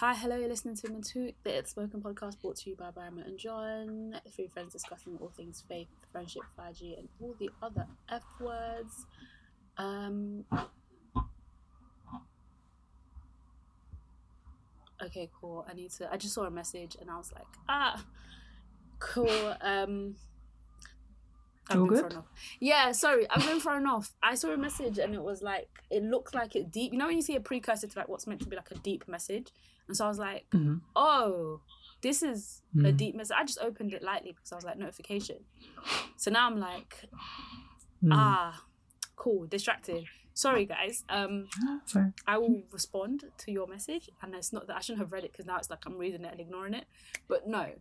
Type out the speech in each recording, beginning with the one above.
Hi, hello, you're listening to Matu, the It's Spoken podcast brought to you by Brian and John. Three friends discussing all things faith, friendship, 5G, and all the other F words. Um, okay, cool. I need to, I just saw a message and I was like, ah, cool. Um, I've been good? thrown off. Yeah, sorry, I've been thrown off. I saw a message and it was like, it looked like it deep. You know when you see a precursor to like what's meant to be like a deep message? And so I was like, Mhm. oh, this is a Mm. deep message. I just opened it lightly because I was like, notification. So now I'm like, Mm. ah, cool, distracted. Sorry, guys. Um, Sorry. I will respond to your message, and it's not that I shouldn't have read it because now it's like I'm reading it and ignoring it. But no,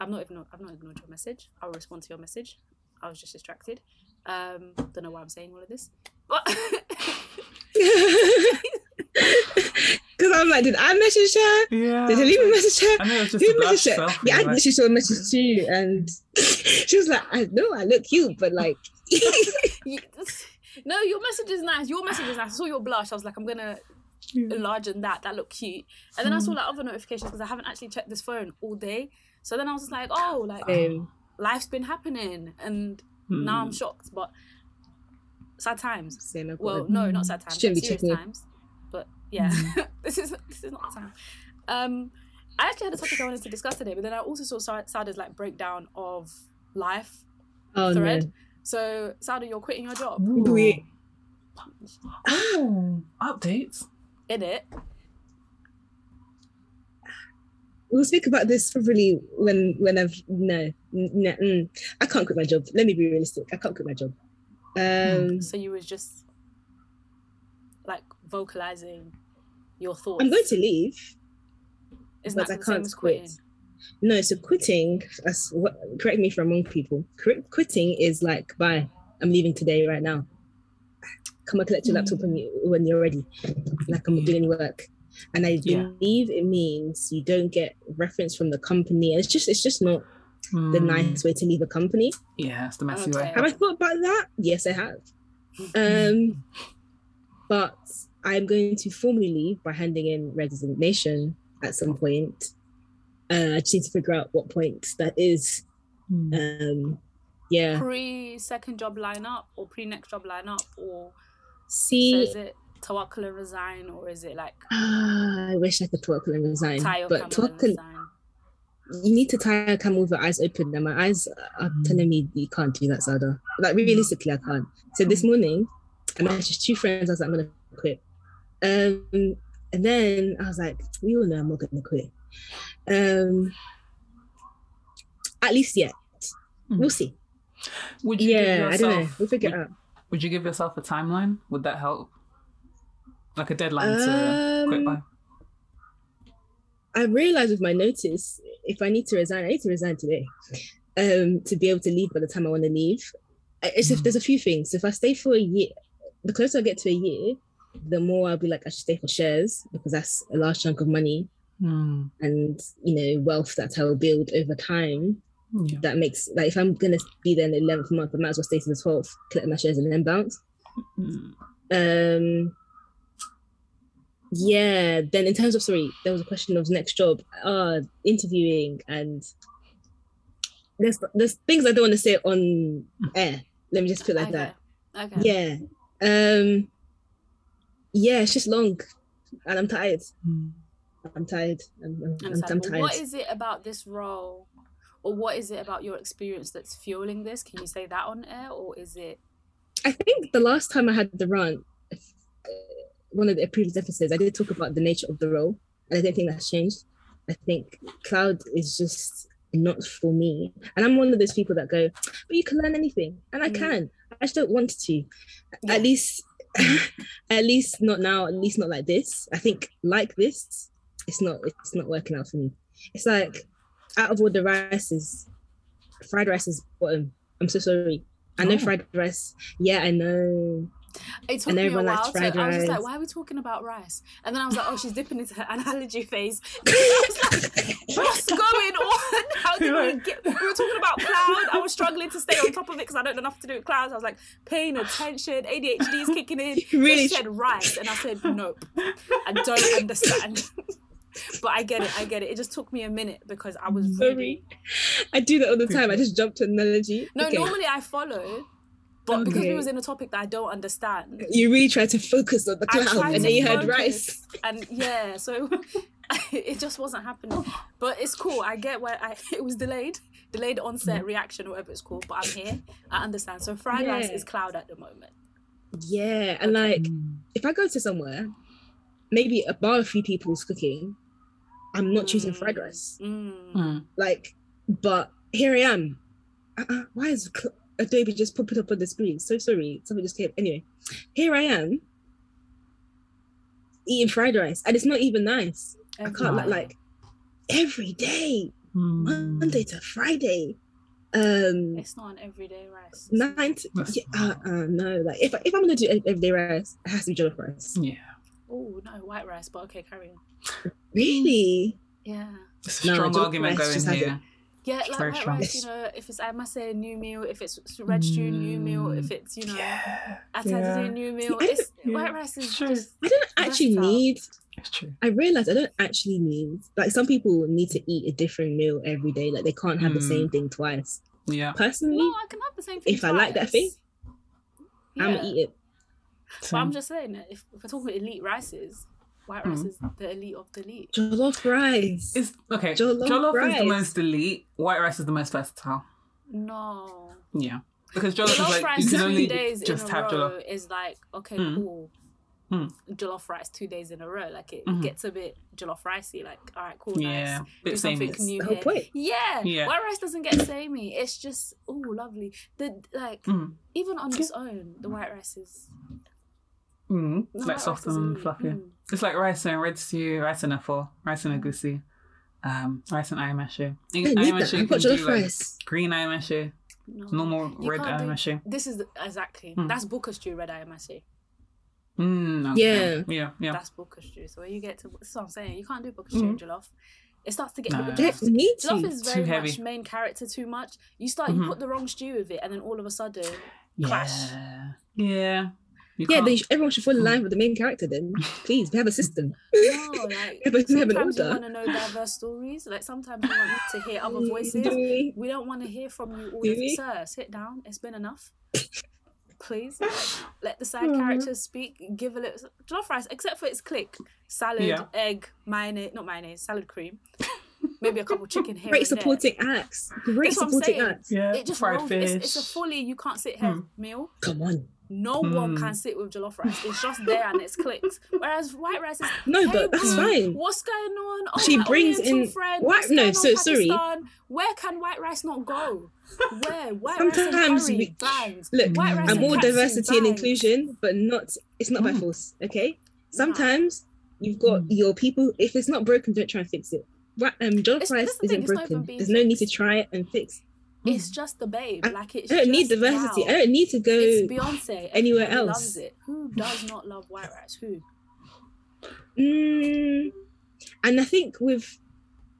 I'm not even. I've not ignored your message. I'll respond to your message. I was just distracted. Um, don't know why I'm saying all of this. But Because I'm like, did I message her? Yeah. Did I leave a message her? I know it just Who a blush messaged her? selfie. Yeah, I like, literally saw a message too, and she was like, "I know I look cute, but like, no, your message is nice. Your message is nice. I saw your blush. I was like, I'm gonna enlarge on that. That looked cute. And then I saw like other notifications because I haven't actually checked this phone all day. So then I was just like, oh, like um, life's been happening, and now I'm Mm. shocked. But sad times. saying Well, no, not sad times. Shouldn't be serious checking times. But yeah, this is this is not the time. Um, I actually had a topic I wanted to discuss today, but then I also saw Sada's like breakdown of life oh thread. no, So Sada, you're quitting your job Ooh. We- Oh, updates. in it. we'll speak about this probably when when I've no, no mm, I can't quit my job. Let me be realistic. I can't quit my job. Um, So you was just like vocalizing your thoughts. I'm going to leave. Isn't but that I the can't as quit. No, so quitting. As what? Correct me if I'm wrong, people. Quit- Quitting is like, bye. I'm leaving today, right now. Come and collect your laptop when you when you're ready. Like I'm doing work, and I Yeah. believe it means you don't get reference from the company. It's just it's just not the Mm. nice way to leave a company. Yeah, it's the messy Okay. way. Have I thought about that? Yes, I have. Um, but I'm going to formally leave by handing in resignation at some point. Uh, I just need to figure out what point that is. Mm. Um, yeah. Pre second job lineup or pre next job lineup or so See, is it tawakkul and resign or is it like ah, I wish I could talk and resign, but camel talk resign? you need to tie a camel with your eyes open, and my eyes are Mm. telling me you can't do that, Sada. Like realistically, I can't. So this morning, I messaged two friends. I was like, I'm gonna quit. Um, and then I was like, we all know I'm not gonna quit. Um, at least yet. Mm. We'll see. Would you give Yeah, I yourself, don't know. We'll figure would, it out. would you give yourself a timeline? Would that help? Like a deadline to quit Um, by? I realized with my notice, if I need to resign, I need to resign today. Um, to be able to leave by the time I want to leave. I- It's if Mm. there's a few things. If I stay for a year, the closer I get to a year, the more I'll be like I should stay for shares because that's a large chunk of money Mm. and you know wealth that I will build over time. Yeah. That makes like if I'm gonna be there in the eleventh month, I might as well stay to the twelfth, collect my shares and then bounce. Mm. Um yeah, then in terms of sorry, there was a question of next job, uh interviewing and there's there's things I don't want to say on air. Let me just put it like okay. that. Okay. Yeah. Um yeah, it's just long and I'm tired. Mm. I'm tired. I'm, I'm, I'm, I'm tired. What is it about this role, or what is it about your experience that's fueling this? Can you say that on air, or is it? I think the last time I had the run, uh, one of the previous episodes, I did talk about the nature of the role, and I don't think that's changed. I think cloud is just not for me, and I'm one of those people that go, "But you can learn anything," and I Mm. can. I just don't want to. Yeah. At least, at least not now. At least not like this. I think like this, it's not. It's not working out for me. It's like out of all the rices, fried rice is bottom. I'm so sorry. I know Oh. fried rice. Yeah, I know. It took And me a likes while. To, I was just like, why are we talking about rice? And then I was like, oh, she's dipping into her analogy phase. I was like, what's going on? How did we get? We were talking about cloud. I was struggling to stay on top of it because I don't know enough to do with clouds. I was like, paying attention. ADHD is kicking in. Really They said rice, and I said, nope. I don't understand. but I get it. I get it. It just took me a minute because I was Sorry. really I do that all the hmm. time. I just jump to analogy. no. Okay. Normally I follow, but because we was in a topic that I don't understand, You really try to focus on the I cloud, and then you heard focus, rice. and yeah, so it just wasn't happening. But it's cool. I get where I it was delayed, delayed onset reaction, or whatever it's called. But I'm here. I understand. So fried rice is cloud at the moment. Yeah, and like Mm. if I go to somewhere, maybe a bar a few people's cooking, I'm not choosing fried Mm. rice. Mm. Mm. Like, but here I am. Uh-uh, why is cl- Adobe just popped up on the screen? So sorry, something just came. Anyway, here I am eating fried rice, and it's not even nice. I can't Wow. like every day, Mm. Monday to Friday. Um, It's not an everyday rice. It's nine to, That's yeah, uh, uh, no, like if if I'm gonna do ev- everyday rice, it has to be jollof rice. Yeah. Oh no, white rice. But okay, carry on. Really? Yeah. It's a No, strong argument rice going just has here. Yeah, like very white rice, you know, if it's I must say a new meal, if it's red stew new meal, if it's you know Yeah. a Yeah. Saturday new meal, I it's don't- white rice is true. just I don't actually need. It's true. I realize I don't actually need. Like some people need to eat a different meal every day. Like they can't have the Mm. same thing twice. Yeah. Personally, no, I can have the same thing. If I like that thing, yeah. I'm gonna eat it. But I'm just saying that if, if we're talking about elite rices, white rice Mm. is the elite of the elite. Jollof rice. Is okay. Jollof Jollof, is the most elite. White rice is the most versatile. No. Yeah. Because jollof, Jollof is like rice you can two only days just in a have row jollof. is like okay, Mm. cool. Mm. Jollof rice two days in a row, like it Mhm. gets a bit jollof ricey. Like, all right, cool, Yeah. nice. Bit Do something samey. new here. point. Yeah. Yeah. White rice doesn't get samey. It's just oh lovely. The like Mm. even on its own, the white rice is Mm. the Like soft and fluffy. Mm. It's like rice and red stew, rice and apple, rice and egusi, um, rice and ayamashe. I need that. I've got jollof rice. green ayamashe, No. normal You red can't do- ayamashe. This is exactly Mm. that's buka stew red eye say. Mm, Yeah. okay. yeah, yeah. That's buka stew. So when you get to that's what I'm saying. You can't do buka stew and jollof. It starts to get No. but Don't jollof, jollof is very Too much main character too much. You start you Mhm. put the wrong stew with it, and then all of a sudden, yeah. clash. Yeah. You yeah, can't- then sh- everyone should fall in line with the main character. Then please, we have a system. no, like Yeah, we have an sometimes you order. want to know diverse stories. Like sometimes you want to hear other voices. Do we? We don't want to hear from you all Do the? Sir, sit down. It's been enough. Please like, let the side characters speak. Give a little jollof rice, except for its click salad, Yeah. egg, mayonnaise, not mayonnaise, salad cream. Maybe a couple chicken here. Great and there. supporting acts. Great That's supporting acts. Yeah. It just fried rolls. fish. It's, it's a fully you can't sit here Mm. meal. Come on. No one Mm. can sit with jollof rice. It's just there and it's clicked. Whereas white rice is No, Hey, but that's boo, fine. What's going on? Oh, She my brings in- friend. Why- What's no, going on, so- sorry. Where can white rice not go? Where white rice and Sometimes curry we- bangs. Look, White rice I'm and all katsu diversity and bangs. inclusion, but not. It's not by Mm. force. Okay. Sometimes you've got your people. If it's not broken, don't try and fix it. Right, um, jollof It's- rice isn't thing, it's not even broken. There's no need to try it and fix. It's just the babe. I- like it's I don't need diversity. wow. I don't need to go. It's Beyonce. anywhere Everybody else. Loves it. Who does not love white rice? Who? Mm, and I think with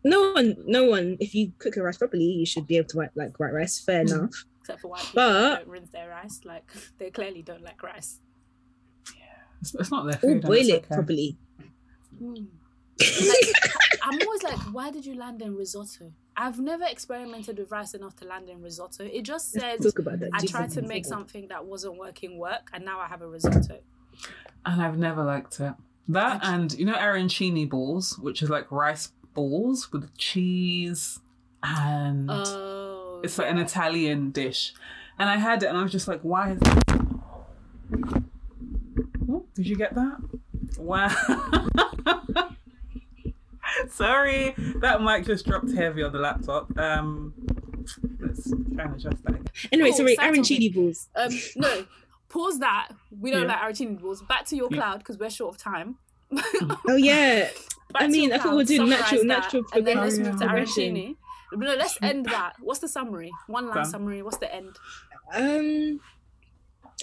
no one, no one, if you cook a rice properly, you should be able to white, like white rice. Fair Mm. enough. Except for white people But- who don't rinse their rice. Like they clearly don't like rice. It's, it's not their Or food. and boil it okay. properly. Mm. Like, I'm always like, why did you land in risotto? I've never experimented with rice enough to land in risotto. It just said Talk about that. I Do tried to make something that wasn't working work, and now I have a risotto. And I've never liked it. That Actu- and you know arancini balls, which is like rice balls with cheese and Oh, it's like an. Italian dish. And I had it and I was just like, why is Oh, did you get that? Wow. Sorry, that mic just dropped heavy on the laptop. Um let's try and adjust that. again. Anyway, Cool, sorry, side arancini balls. Um, no, pause that. We don't Yeah. like arancini balls. Back to your Yeah. cloud because we're short of time. Oh yeah, Back I mean, I thought we'll cloud, do summarise natural- that, natural and then let's move to Progression. arancini. No, let's end that. What's the summary? One line Done. summary. What's the end? um,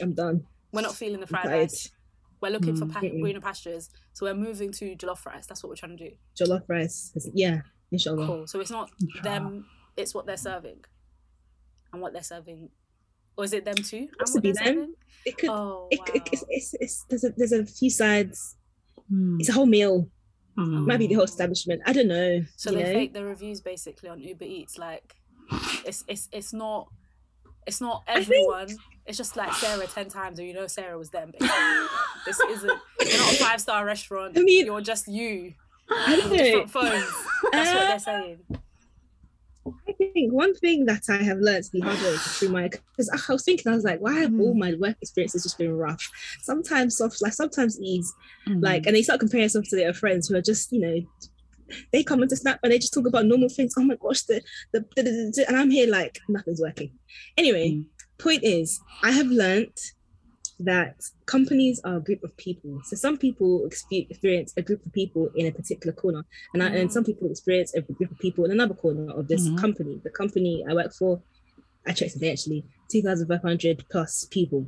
I'm done. We're not feeling the I'm fried rice. We're looking for Mm. pa- greener pastures. So we're moving to jollof rice. That's what we're trying to do. Jollof rice. Yeah, inshallah. Cool. So it's not them, it's what they're serving. And what they're serving. Or is it them too? And Has to what be them. serving? It could. Oh, it, wow. it, it's, it's, it's, there's a there's a few sides. Hmm. It's a whole meal. Mm. Might be the whole establishment. I don't know. So they know? fake the reviews basically on Uber Eats. Like, it's it's it's not it's not everyone. It's just like Sarah ten times, and you know Sarah was them. This isn't. You're not a five star restaurant. I mean- you're just you I don't know. phones. That's what they're saying. I think one thing that I have learned the hard way through my because I was thinking I was like, why have all my work experiences just been rough? Sometimes soft, like sometimes ease, Mm. like, and they start comparing yourself to their friends who are just, you know, they come into Snap and they just talk about normal things. Oh my gosh, the the, the, the, the- and I'm here like nothing's working. Anyway, Mm. Point is, I have learned that companies are a group of people. So some people experience a group of people in a particular corner, and, I, and some people experience a group of people in another corner of this Mhm. company. The company I work for, I checked today actually, two thousand five hundred plus people.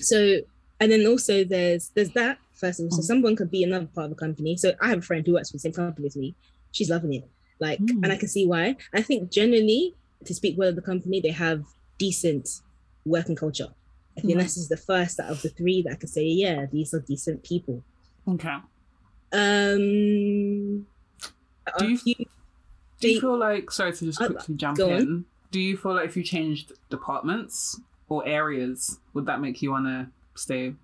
So, and then also there's there's that first of all. So Mhm. someone could be another part of the company. So I have a friend who works for the same company as me. She's loving it, like, Mm. and I can see why. I think generally, to speak well of the company, they have decent working culture. I think Mhm. this is the first out of the three that I could say, yeah, these are decent people. Okay. Um, Do you- few- Do you feel like sorry to just Uh, quickly jump go on. in? Do you feel like if you changed departments or areas, would that make you want to stay?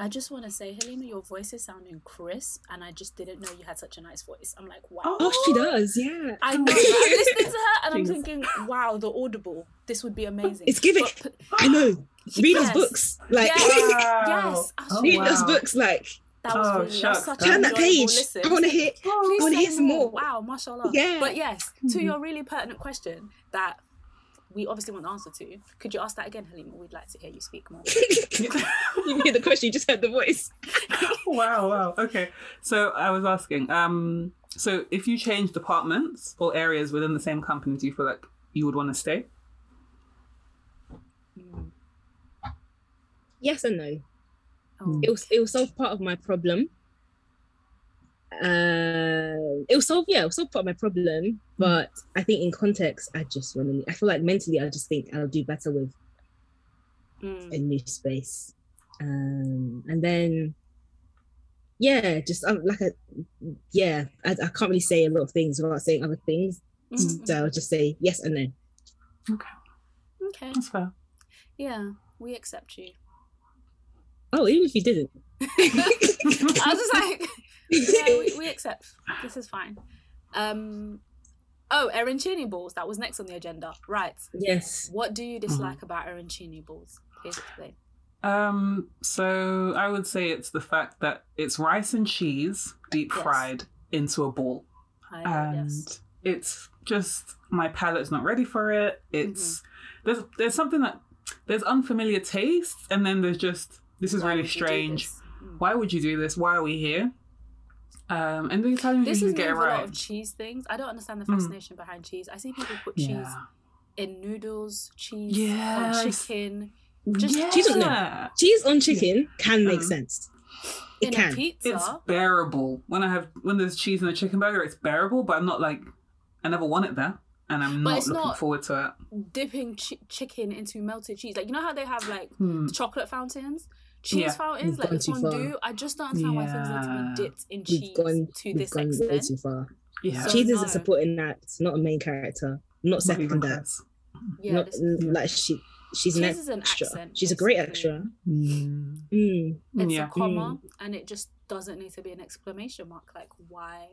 I just want to say, Halima, your voice is sounding crisp, and I just didn't know you had such a nice voice. I'm like, wow. oh, she does, yeah. I know. I'm listening to her, and I'm Jeez. thinking, wow, the audible. This would be amazing. It's giving. But- I know. Read Yes. those books, like Yes. Yes. Oh, read wow. those books, like That was Oh, really was such Turn an that page. Listen. I want to hear. Please I wanna say hear some more. Wow, mashallah. Yeah. But yes, to Mhm. your really pertinent question that we obviously want the answer to, could you ask that again, Halima? We'd like to hear you speak more. you hear the question, you just heard the voice. wow, wow. Okay. So I was asking, um, so if you change departments or areas within the same company, do you feel like you would want to stay? Mm. Yes and no. Oh. It will it will solve part of my problem. Uh, it will solve yeah, it will solve part of my problem. But I think in context, I just want to. I feel like mentally, I just think I'll do better with Mm. a new space. Um, and then yeah, just um, like a yeah, I, I can't really say a lot of things without saying other things. Mhm. So I'll just say yes and no. Okay. Okay. That's fair. Yeah, we accept you. Oh, even if you didn't. I was just like, yeah, we, we accept. This is fine. Um, oh, arancini balls. That was next on the agenda. Right. yes. What do you dislike about arancini balls? Please explain. Um, so I would say it's the fact that it's rice and cheese deep Yes. fried into a ball. I and yes. it's just my palate's not ready for it. It's Mm-hmm. there's there's something that there's unfamiliar tastes, and then there's just this is Why really would you do strange. Mm. Why would you do this? Why are we here? Um, and the Italians This usually is me get with it a lot of cheese things. I don't understand the Mm. fascination behind cheese. I see people put cheese Yeah, in noodles, cheese Yes. on chicken, just yeah. Cheese on Cheese on chicken can make Mm. sense. It in can. a pizza. It's bearable. When I have when there's cheese in a chicken burger, it's bearable. But I'm not like I never want it there, and I'm But not looking not- forward to it. dipping chi- chicken into melted cheese. Like you know how they have like. Hmm. chocolate fountains, cheese Yeah. fountains, We've like gone this one do. I just don't understand why things need to be dipped in We've cheese gone, to this gone way extent. too far. Yeah, So- cheese is no. a supporting act, not a main character. Not not second even that. close. Yeah, not this like she she's an Cheese is an extra. accent, she's a great extra. Hmm. Mm. it's yeah. a comma, and it just doesn't need to be an exclamation mark. Like why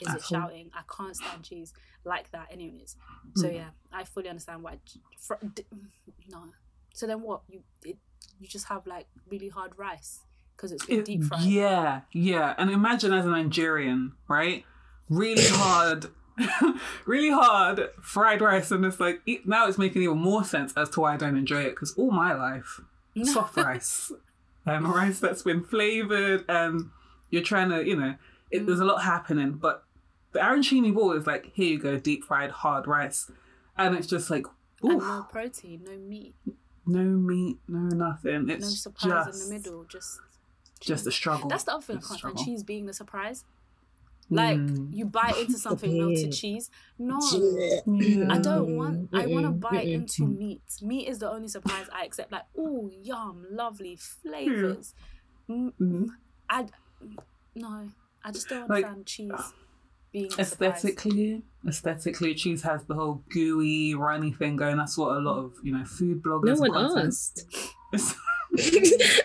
is At it shouting? I can't stand cheese like that, anyways. So Mm. yeah, I fully understand why. Fr- d- no, so then what? You it, you just have like really hard rice because it's It- deep fried. Yeah, yeah. And imagine as a Nigerian, right? Really hard, really hard fried rice, and it's like now it's making even more sense as to why I don't enjoy it because all my life soft rice and rice that's been flavored, and you're trying to, you know, it, there's a lot happening. But the arancini ball is like, here you go, deep fried hard rice, and it's just like, and no protein, no meat, no meat, no nothing. no surprise just in the middle. Just just a struggle. That's the other thing I can't Cheese being the surprise. Like Mm. you bite into something melted Mm. cheese. No, Yeah. I don't want. I want to bite into Mm. meat. Meat is the only surprise I accept. Like, oh, yum, lovely flavors. Mm, Mhm. I no. I just don't Like, understand cheese being a surprise. aesthetically aesthetically cheese has the whole gooey runny thing going that's what a lot of you know food bloggers No one content- asked.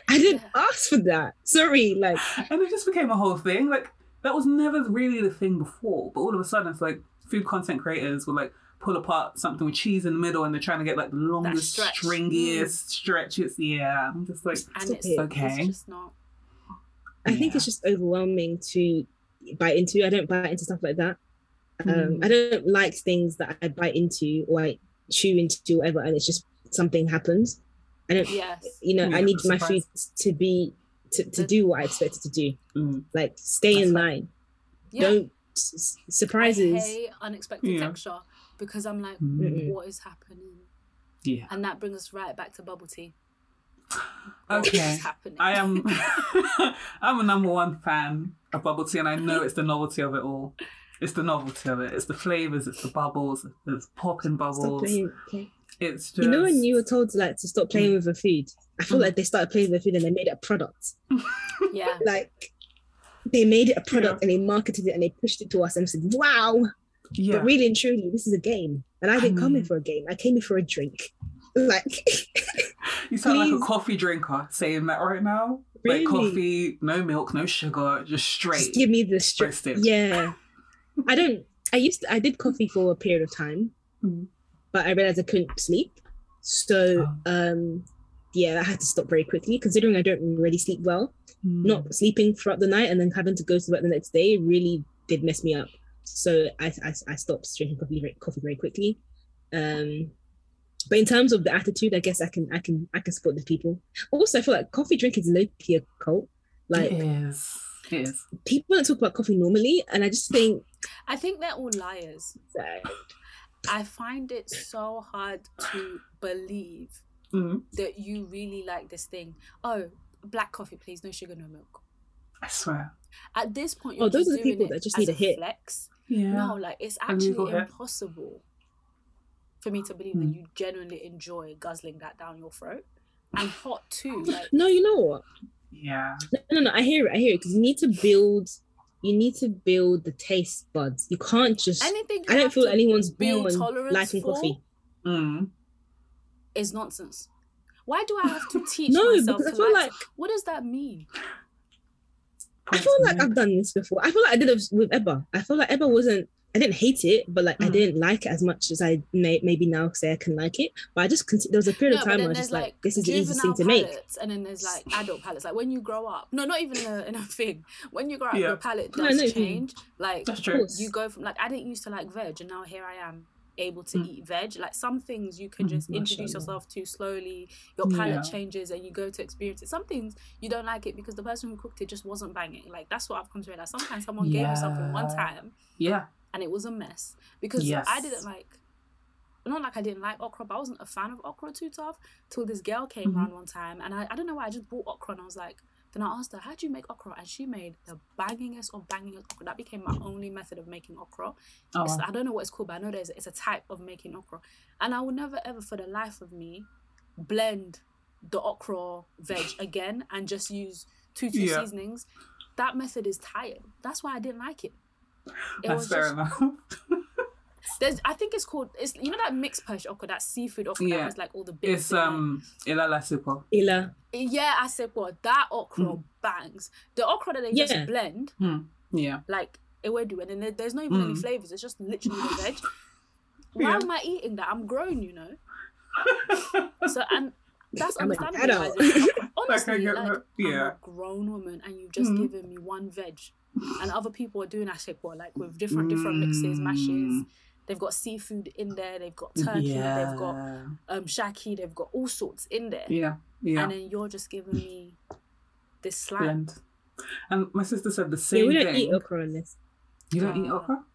I didn't ask for that. Sorry, like and it just became a whole thing like that was never really the thing before but all of a sudden it's like food content creators will like pull apart something with cheese in the middle and they're trying to get like the longest stretch. Mm. stringiest stretches yeah i'm just like and it's. Okay. it's just not. I think it's just overwhelming to bite into. I don't bite into stuff like that. Um, Mm. I don't like things that I bite into or I chew into whatever, and it's just something happens. I don't, Yes. you know, Yeah, I need my surprise. food to be to, to do what I expect it to do. mm, Like stay That's in fine. line. Yeah. Don't s- s- surprises. I unexpected Yeah. texture because I'm like, mm, what is happening? yeah And that brings us right back to bubble tea. What okay is happening? I am I'm a number one fan of bubble tea and I know it's the novelty of it all. It's the novelty of it. It's the flavors, it's the bubbles, it's popping Stop bubbles. playing. play- It's just You know when you were told to like to stop playing Mm. with the food. I feel Mm. like they started playing with the food and they made it a product. yeah. Like they made it a product and they marketed it and they pushed it to us and said, "Wow!" Yeah. But really and truly, this is a game, and I didn't come here Mm. for a game. I came here for a drink. Like You sound like a coffee drinker saying that right now. Really? Like coffee, no milk, no sugar, just straight. just give me the straight. Yeah, I don't. I used to, I did coffee for a period of time, Mm. but I realized I couldn't sleep. So Oh. um, yeah, I had to stop very quickly. Considering I don't really sleep well, Mm. not sleeping throughout the night and then having to go to work the next day really did mess me up. So I I, I stopped drinking coffee very, coffee very quickly. Um, but in terms of the attitude, I guess I can I can I can support the people. Also, I feel like coffee drinking is low key a cult. Like it is. It is. people don't talk about coffee normally, and I just think I think they're all liars. that I find it so hard to believe Mm. that you really like this thing. Oh, black coffee, please, no sugar, no milk. I swear. At this point, Oh, you're those just are the people that just need a hit. flex. Yeah. No, like it's A legal actually hit. impossible for me to believe Mm. that you genuinely enjoy guzzling that down your throat. And hot too. Like no, you know what? Yeah. No, no, no. I hear it. I hear it because you need to build. You need to build the taste buds. You can't just. anything I don't feel anyone's build born tolerance liking for coffee. Mm. is nonsense. Why do I have to teach No, myself because I feel like, like what does that mean? I feel like I've done this before. I feel like I did it with Eba. I feel like Eba wasn't. I didn't hate it, but like I Mm. didn't like it as much as I may maybe now say I can like it. But I just con- there was a period No, of time where I was just like, like this is the easiest thing to make. and then there's like adult palates. Like when you grow up, no, not even in a, in a thing. When you grow up, Yeah. your palate No, I does know what you mean. change. Like That's true. you go from like I didn't used to like veg, and now here I am able to Mm. eat veg. Like some things you can Mm, just introduce mashallah. yourself to slowly. Your palate Yeah. changes, and you go to experience it. Some things you don't like it because the person who cooked it just wasn't banging. Like that's what I've come to realize. Sometimes someone gave you something one time Yeah. And it was a mess because Yes. I didn't like. Not like I didn't like okra, but I wasn't a fan of okra too tough till this girl came Mhm. around one time, and I, I don't know why I just bought okra, and I was like, then I asked her, how do you make okra? And she made the bangingest of bangingest okra. That became my only method of making okra. Oh, wow. I don't know what it's called, but I know there's it's a type of making okra, and I will never ever for the life of me blend the okra veg again and just use two two Yeah. seasonings. That method is tired. That's why I didn't like it. It That's was fair just enough. there's, I think it's called. It's you know that mixed perch okra, that seafood okra that has like all the bits. it's in it? um ila alasepo. Ila, Yeah, I said what that okra Mm. bangs. The okra that they Yeah. just blend Yeah. like ewedu, and then there's not even any Mm. flavors. It's just literally the veg. Why Yeah. am I eating that? I'm grown, you know. So and that's I'm an understandable. adult. why it's okra. Like, Honestly, get like, that. I'm Yeah. a grown woman, and you've just Mm. given me one veg, and other people are doing ashekwa like with different different mixes, mashes. Mm. They've got seafood in there. They've got turkey. They've got Yeah. um shaki. They've got all sorts in there. Yeah. Yeah. And then you're just giving me this slime. Blend. And my sister said the yeah, same we don't thing. eat okra on this. You don't eat Uh, okra?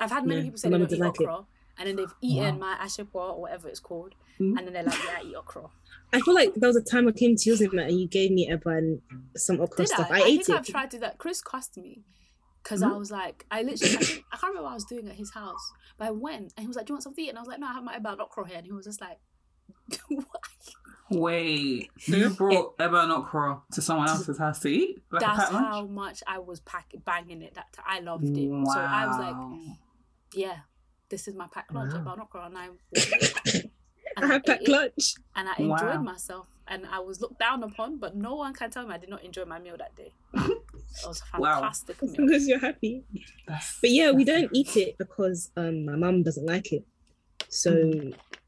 I've had many No, people say my they don't eat doesn't like it. Okra, and then they've eaten Wow. my ashekwa or whatever it's called, Mm. and then they're like, "Yeah, I eat okra." I feel like there was a time I came to yours and you gave me Eba and some okra Did stuff. I? I, I, ate think it. I've tried to do that. Chris cussed me because I Mhm. was like, I literally, I, think, I can't remember what I was doing at his house, but I went and he was like, "Do you want something?" to eat?" And I was like, "No, I have my Eba and okra here," and he was just like, "What?" Wait, so you brought Eba and okra to someone else's house to eat? Like a That's packed lunch? how much I was pack- banging it. That time. I loved it. So I was like, yeah, this is my packed lunch. Wow. About okra, and I. I and had ate packed lunch. and I enjoyed Wow. myself, and I was looked down upon, but no one can tell me I did not enjoy my meal that day. It was a Wow. fantastic As meal. long as you're happy. That's- But yeah, we don't eat it because um my mum doesn't like it. So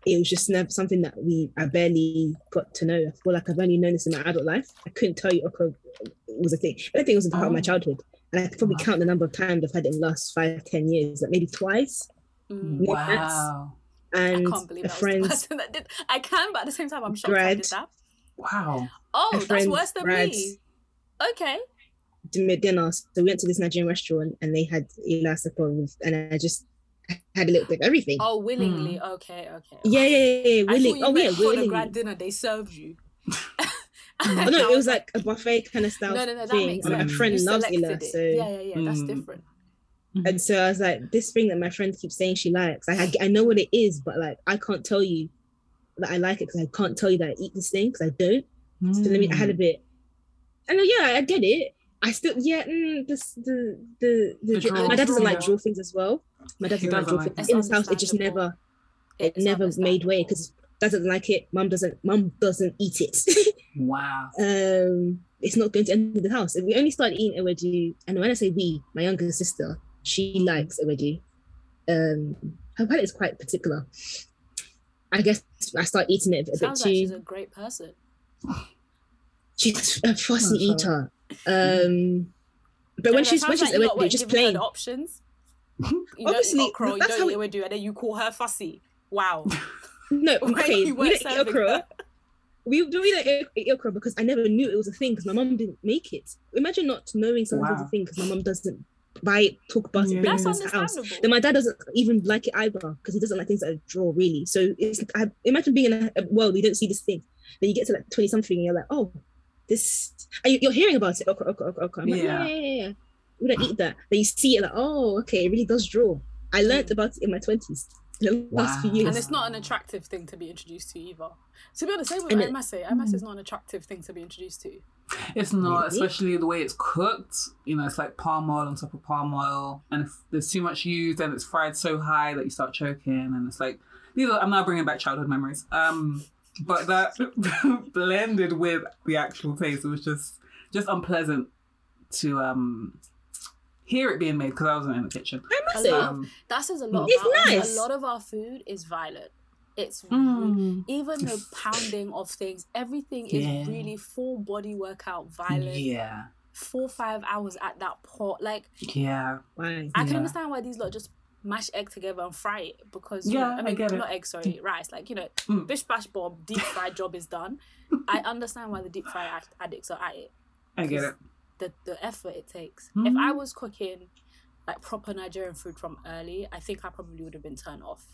it was just never something that we I barely got to know. I feel like I've only known this in my adult life. I couldn't tell you okra was a thing. I don't think it was a part of my Oh. childhood. And I could probably Wow. count the number of times I've had it in the last five, ten years, like maybe twice. Mm. Wow. I can't believe a I was the friend's person that did. I can, but at the same time, I'm shocked I did that. Wow. Oh, that's worse than bread. me. Okay. dinner dinner. So we went to this Nigerian restaurant and they had elasticon with, and I just had a little bit of everything. Oh, willingly. Okay, okay. Yeah, yeah, yeah, yeah. I Willing. thought Oh yeah, meant for the willing. grad dinner they served you. Oh, no, it was like a buffet kind of style no, no, no. That thing. makes sense. my friend You loves selected Ila, it. so yeah, yeah, yeah. That's Mm. different. And so I was like, this thing that my friend keeps saying she likes, like, I, I know what it is, but like I can't tell you that I like it because I can't tell you that I eat this thing because I don't. So let me. I had a Mm. bit. And uh, yeah, I get it. I still yeah. Mm, this the the the, The my dad doesn't like draw. things as well. My dad doesn't like draw things. it. In his house, it just never it It's never made way because dad doesn't like it. Mum doesn't. Mum doesn't eat it. Wow. um, it's not going to enter the house. And we only started eating ewedu. And when I say we, my younger sister, she likes ewedu. Um, her palate is quite particular. I guess I start eating it a bit Sounds too. like she's a great person. She's a fussy Mashallah. eater. Um, but when she's when she's like you lot ewedu, just giving her plain. options. You Obviously, don't eat okra, you don't how eat it- ewedu, and then you call her fussy. Wow. No, okay, we weren't don't eat serving okra. her. We we don't eat eat okra because I never knew it was a thing because my mum didn't make it. Imagine not knowing something's a Wow. thing because my mum doesn't buy talk about it, Yeah. bring it That's in his house. Then my dad doesn't even like it either because he doesn't like things that are draw really. So it's I imagine being in a, world where you don't see this thing. Then you get to like twenty something and you're like, oh, this. And you- you're hearing about it. Okay, okay, okay, okra. I'm like, Yeah. yeah, yeah, yeah, yeah. We don't eat that. Then you see it like, oh, okay, it really does draw. I learned about it in my twenties. The last few years. And it's not an attractive thing to be introduced to either. To be honest, same with And it- Amase. Amase is not an attractive thing to be introduced to. It's not, Really? especially the way it's cooked. You know, it's like palm oil on top of palm oil, and if there's too much used, then it's fried so high that you start choking, and it's like these. Are, I'm now bringing back childhood memories. Um, but that blended with the actual taste, it was just just unpleasant to um hear it being made because I wasn't in the kitchen. I must A say. Um, That says a lot It's about us. nice. A lot of our food is violent. It's mm, even the pounding of things, everything is Yeah. really full body workout, violent, yeah, four five hours at that pot. Like yeah, why? I can Yeah. understand why these lot just mash egg together and fry it because Yeah, know, I I mean get it. not egg, sorry, rice. Like you know, Mm. bish bash bob, deep fry job is done. I understand why the deep fry ad- addicts are at it. I get it. The the effort it takes. If I Mhm. was cooking like proper Nigerian food from early, I think I probably would have been turned off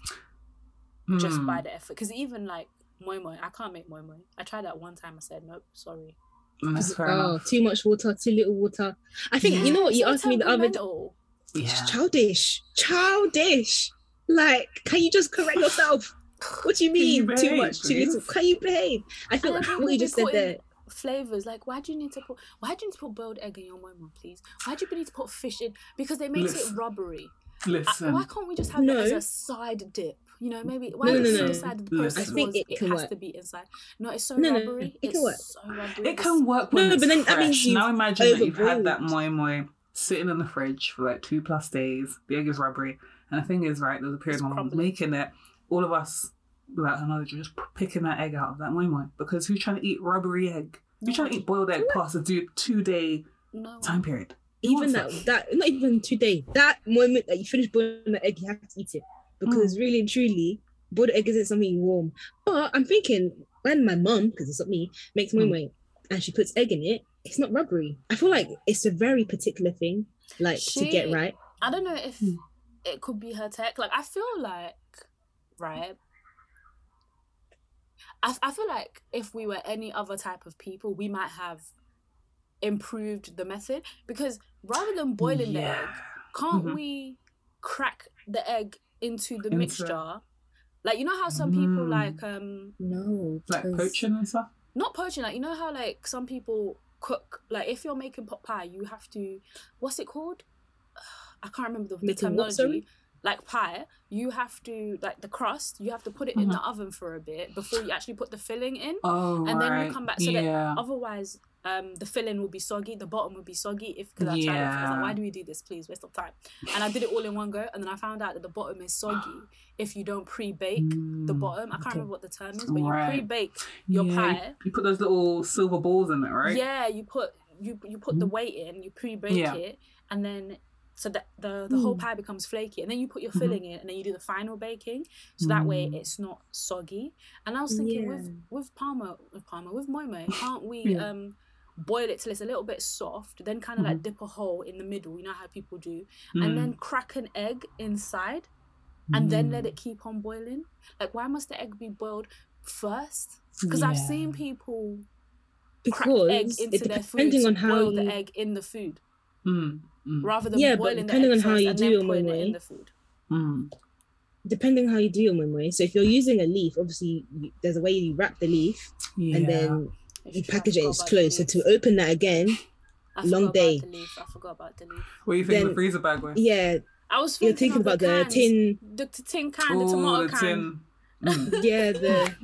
just Mm. by the effort. Because even like moi moi, I can't make moi moi. I tried that one time. I said nope, sorry. Mm, That's fair oh, enough. too much water, too little water. I think you know what you So asked me the other day. temperamental. Yeah. Childish, childish. Like, can you just correct yourself? What do you Can you mean? too behave, much, too please? little. Can you behave? I feel And like then what you just said putting there. Flavors like why do you need to put why do you need to put boiled egg in your moi moi, please? Why do you need to put fish in? Because they makes Listen. it rubbery. I- Listen. why can't we just have No. it as a side dip? You know, maybe why No, no, no, no, no. decided the Listen. process I think it it, can has work. to be inside. No, it's so No, no, no, rubbery. it can it's work. so rubbery. It can work when No, it's but then that means fresh. you've Now imagine that you've had that overboiled. moi moi sitting in the fridge for like two plus days. The egg is rubbery, and the thing is, right, there was a period It's when I was crumbling. making it. All of us, without her knowledge, were just picking that egg out of that moi moi because who's trying to eat rubbery egg? Who's trying to eat boiled egg past a two two day no. time period? Even Nonsense. that, that not even today. That moment that you finish boiling the egg, you have to eat it because really and truly, boiled egg isn't something warm. But I'm thinking when my mum, because it's not me, makes moi Mm. moi and she puts egg in it, it's not rubbery. I feel like it's a very particular thing, like to get right. I don't know if Hmm. it could be her tech. Like I feel like right. I, I feel like if we were any other type of people, we might have improved the method because rather than boiling the egg, can't Mhm. we crack the egg into the Into- mixture Like you know how some people Mm. like um No. Like 'cause- poaching and stuff. not poaching. Like you know how like some people cook. Like if you're making pot pie, you have to. What's it called? I can't remember the, the Making what, terminology. sorry? Like pie, you have to like the crust. You have to put it in the Mm-hmm. oven for a bit before you actually put the filling in. Oh, and then you come back so yeah. that otherwise um the filling will be soggy the bottom will be soggy if because I tried it I was Yeah. like why do we do this please waste of time and I did it all in one go and then I found out that the bottom is soggy if you don't pre-bake the Mm, bottom I can't okay. remember what the term is but you pre-bake your yeah, pie You put those little silver balls in it, right? yeah you put you you put the weight in you pre-bake Yeah. it and then so that the the whole Mm. pie becomes flaky and then you put your Mhm. filling in and then you do the final baking so that way Mm. it's not soggy and I was thinking with Yeah. with Palmer with Palmer with Moi Moi can't we Yeah. um boil it till it's a little bit soft then kind of like dip a hole in the middle you know how people do Mm. and then crack an egg inside and then let Mm. it keep on boiling like why must the egg be boiled first because I've seen people crack egg into it, their food depending on how boil you, the egg in the food Mm, mm, rather than Yeah, but boiling the depending egg on how you do your putting it in the food. mm. depending how you do your memory. So if you're using a leaf, obviously you, there's a way you wrap the leaf Yeah. and then It's you package it. forgot It's closed. So to open that again, I long forgot day. About the leaf. I forgot about the leaf. what do you think then- the freezer bag with? yeah, I was you're thinking, thinking about the cans, tin. the t- tin can, the Oh, tomato the can. tin. Mm. Yeah, the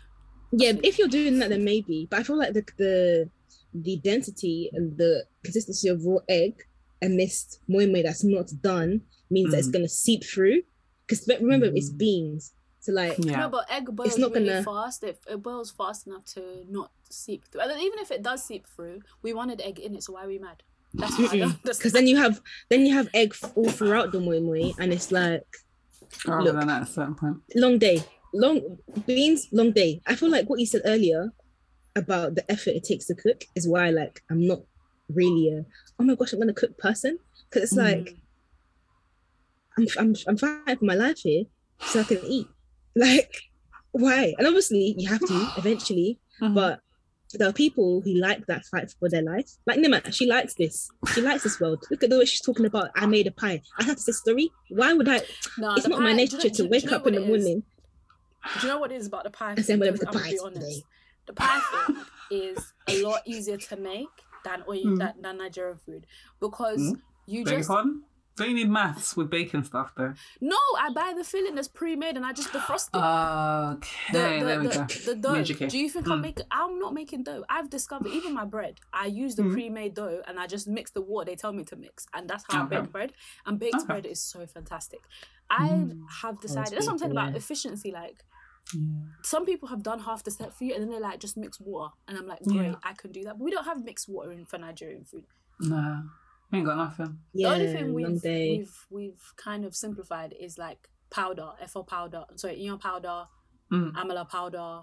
yeah. If you're doing that, then maybe. But I feel like the the the density and the consistency of raw egg amidst moi moi that's not done means that it's Mm. gonna seep through. Because remember, it's Mm. beans. So like, Yeah. No, but egg boils not really gonna- fast. It, it boils fast enough to not seep through. And then even if it does seep through, we wanted egg in it, so why are we mad? That's what because then you have then you have egg all throughout the moi moi, and it's like Rather Look. than at a certain point. long day, long beans, long day. I feel like what you said earlier about the effort it takes to cook is why like I'm not really a oh my gosh I'm gonna cook person because it's Mm. like I'm I'm I'm fighting for my life here so I can eat. Like why? And obviously you have to eventually, Mhm. but there are people who like that fight for their life. Like Nima, she likes this. She likes this world. Look at the way she's talking about. I made a pie. I have this story. Why would I? No, it's not my nature you know- to you wake know up in the morning. Do you know what it is about the pie? And say thing? whatever Because the I'm gonna pie be honest. today. The pie thing is a lot easier to make than oil Mm. than, than Nigerian food because Mm. you Beg just? Don't you need maths with baking stuff though? no. I buy the filling that's pre-made and I just defrost it. Okay, the, there the, we the, go. the dough. Do you think I'm Mm. making? I'm not making dough. I've discovered even my bread. I use the Mm. pre-made dough and I just mix the water they tell me to mix, and that's how I bake bread. And baked Okay. bread is so fantastic. I Mm. have decided. That's what I'm saying beautiful, about efficiency. Like Yeah. some people have done half the step for you, and then they're like, just mix water, and I'm like, great, Yeah. I can do that. But we don't have mixed water in for Nigerian food. Nah, we ain't got nothing. Yeah, the only thing we've we've we've kind of simplified is like powder, FL powder, sorry, Eon powder, Mm. amala powder.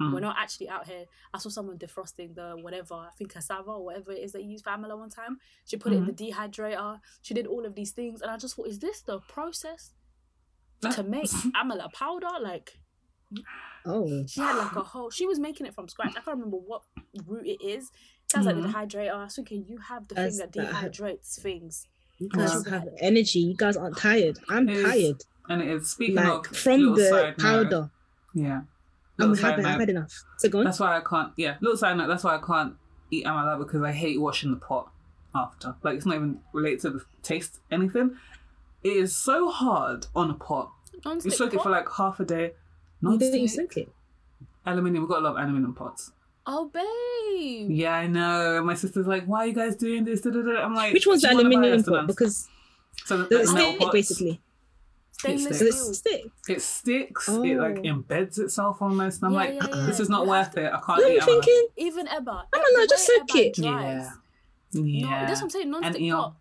Mm. We're not actually out here. I saw someone defrosting the whatever, I think cassava or whatever it is they use for amala one time. She put it in the Mm-hmm. dehydrator. She did all of these things, and I just thought, is this the process to make amala powder? Like Oh, she had like a whole. She was making it from scratch. I can't remember what root it is. Sounds like mm-hmm. the dehydrator. I was thinking you have the That's- thing that that dehydrates things. you guys Yeah. have energy. You guys aren't tired. I'm It is tired. And it is speaking Like of from the side note, powder. yeah. I'm Little side happy. I've had enough. So go on. That's why I can't. Yeah, little side note. That's why I can't eat amala because I hate washing the pot after. Like it's not even related to the taste anything. It is so hard on a pot. You Non-stick soak it for like half a day. You don't you Non-stick, it. aluminium. We've got a lot of aluminium pots. Oh, babe. Yeah, I know. And my sister's like, "Why are you guys doing this?" Da, da, da. I'm like, Which one's "Do the you wanna buy aluminium us pot? Because so the, does the it metal stick pots, basically? Stainless It Does steel. it stick? It sticks. It like Oh. embeds itself almost. And I'm Yeah, like, yeah, yeah. this is not You worth to- it. I can't I'm eat amala. thinking. Even I don't know, just soak it. dries- Yeah. No, Yeah. that's what I'm saying. Non-stick pot.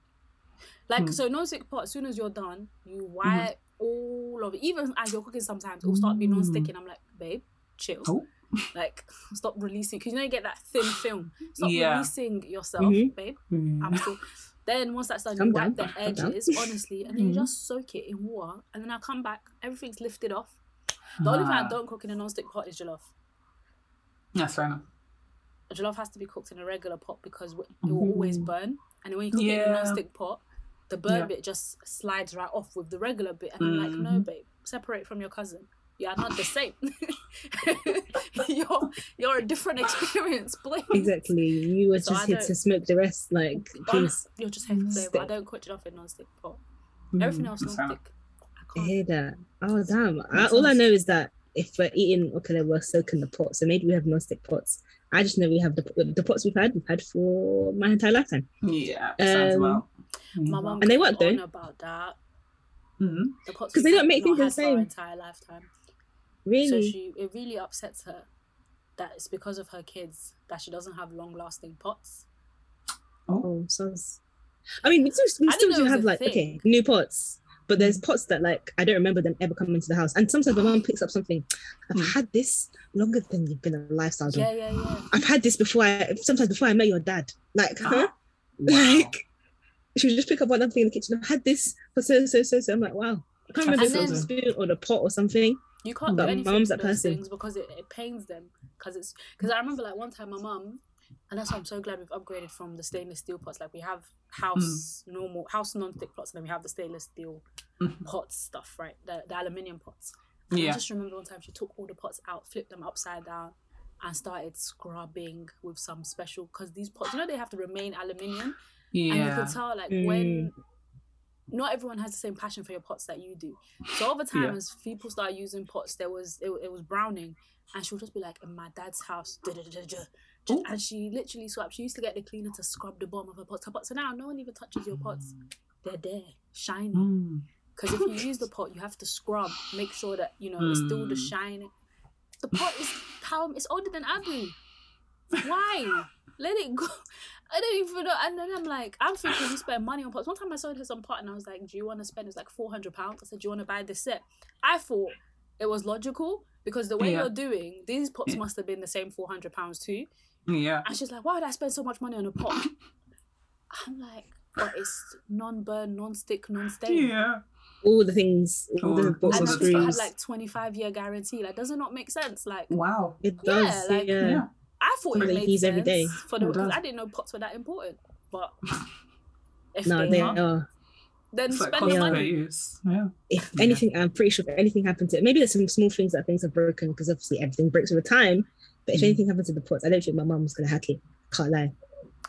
Like Hmm. so, non-stick pot. As soon as you're done, you Mm-hmm. wipe all of it. Even as you're cooking, sometimes it will start being non-stick, and I'm like, babe, chill. Oh. Like, stop releasing because you know you get that thin film. Stop Yeah. releasing yourself, Mhm. babe. Yeah. I'm still. Then once that's done, you wipe the edges, honestly, and then you Mhm. just soak it in water, and then I come back, everything's lifted off. The only thing I Ah, don't cook in a non-stick pot is jollof. That's fair enough. Jollof has to be cooked in a regular pot because it will always Mhm. burn, and when you cook it in a non-stick pot, the burn Yeah. bit just slides right off with the regular bit, and I'm like, no, Mhm. babe, separate from your cousin. You are not the same. you're you're a different experience, please. Exactly. You were So just I here to smoke the rest. Like, please. You're just here for flavor. I don't cook it off in non-stick pot. Everything Mm, else non-stick. I I hear that. Oh damn! I, all I know is that if we're eating okay, we're soaking the pot. So maybe we have non-stick pots. I just know we have the the pots we've had. We've had for my entire lifetime. Yeah, sounds Um, about. My mum And they work, though. on about that. hmm The pots 'Cause we've they don't make things the had for our same. entire lifetime. Really? So she it really upsets her that it's because of her kids that she doesn't have long lasting pots. oh, sounds. I mean, we still, we still do have like thing. okay new pots, but there's pots that like I don't remember them ever coming to the house. And sometimes my mom picks up something. I've Hmm. had this longer than you've been alive, Sergeant. Yeah, yeah, yeah. I've had this before. I sometimes before I met your dad. Like, huh? Wow. like she would just pick up one other thing in the kitchen. I've had this for so so so so. I'm like, wow. I can't remember if it was a spoon or the pot or something. You can't But do anything mum's with that person. because it, it pains them. Because it's because I remember like one time my mum, and that's why I'm so glad we've upgraded from the stainless steel pots. Like we have house normal house non-stick pots, and then we have the stainless steel Mhm. pots stuff, right? The the aluminium pots. And I just remember one time she took all the pots out, flipped them upside down, and started scrubbing with some special because these pots, you know, they have to remain aluminium, Yeah. and you Yeah. can tell like when not everyone has the same passion for your pots that you do. So over time, Yeah. as people start using pots, there was it, it was browning, and she'll just be like, "In my dad's house," da, da, da, da, da." Just- Ooh. and she literally swapped. She used to get the cleaner to scrub the bottom of her pots. Her pots. So now no one even touches your pots; they're there, shiny. Mm. Because if you use the pot, you have to scrub, make sure that you know it's still the Mm. shine. The pot is how it's older than Abu. Why? Let it go. I don't even know. And then I'm like, I'm thinking you spend money on pots. One time I sold her some pot and I was like, Do you want to spend? It's like four hundred pounds. I said, Do you want to buy this set? I thought it was logical because the way Yeah. you're doing these pots Yeah. must have been the same four hundred pounds too. Yeah. And she's like, Why would I spend so much money on a pot? I'm like, but it's non-burn, non-stick, non-stain. Yeah. All the things, all Oh, the bolts And and I just had like 25 year guarantee. Like, does it not make sense? Like, Wow. it Yeah, does. like- yeah. Yeah. I thought Something it that made sense every day. for the because. I didn't know pots were that important. But if No, they, they are, are. then It's spend cost the money. use. Yeah. If Yeah. anything, I'm pretty sure if anything happened to it, maybe there's some small things that things have broken because obviously everything breaks over time. But if Mm. anything happens to the pots, I don't think my mum was gonna hack it. Can't lie.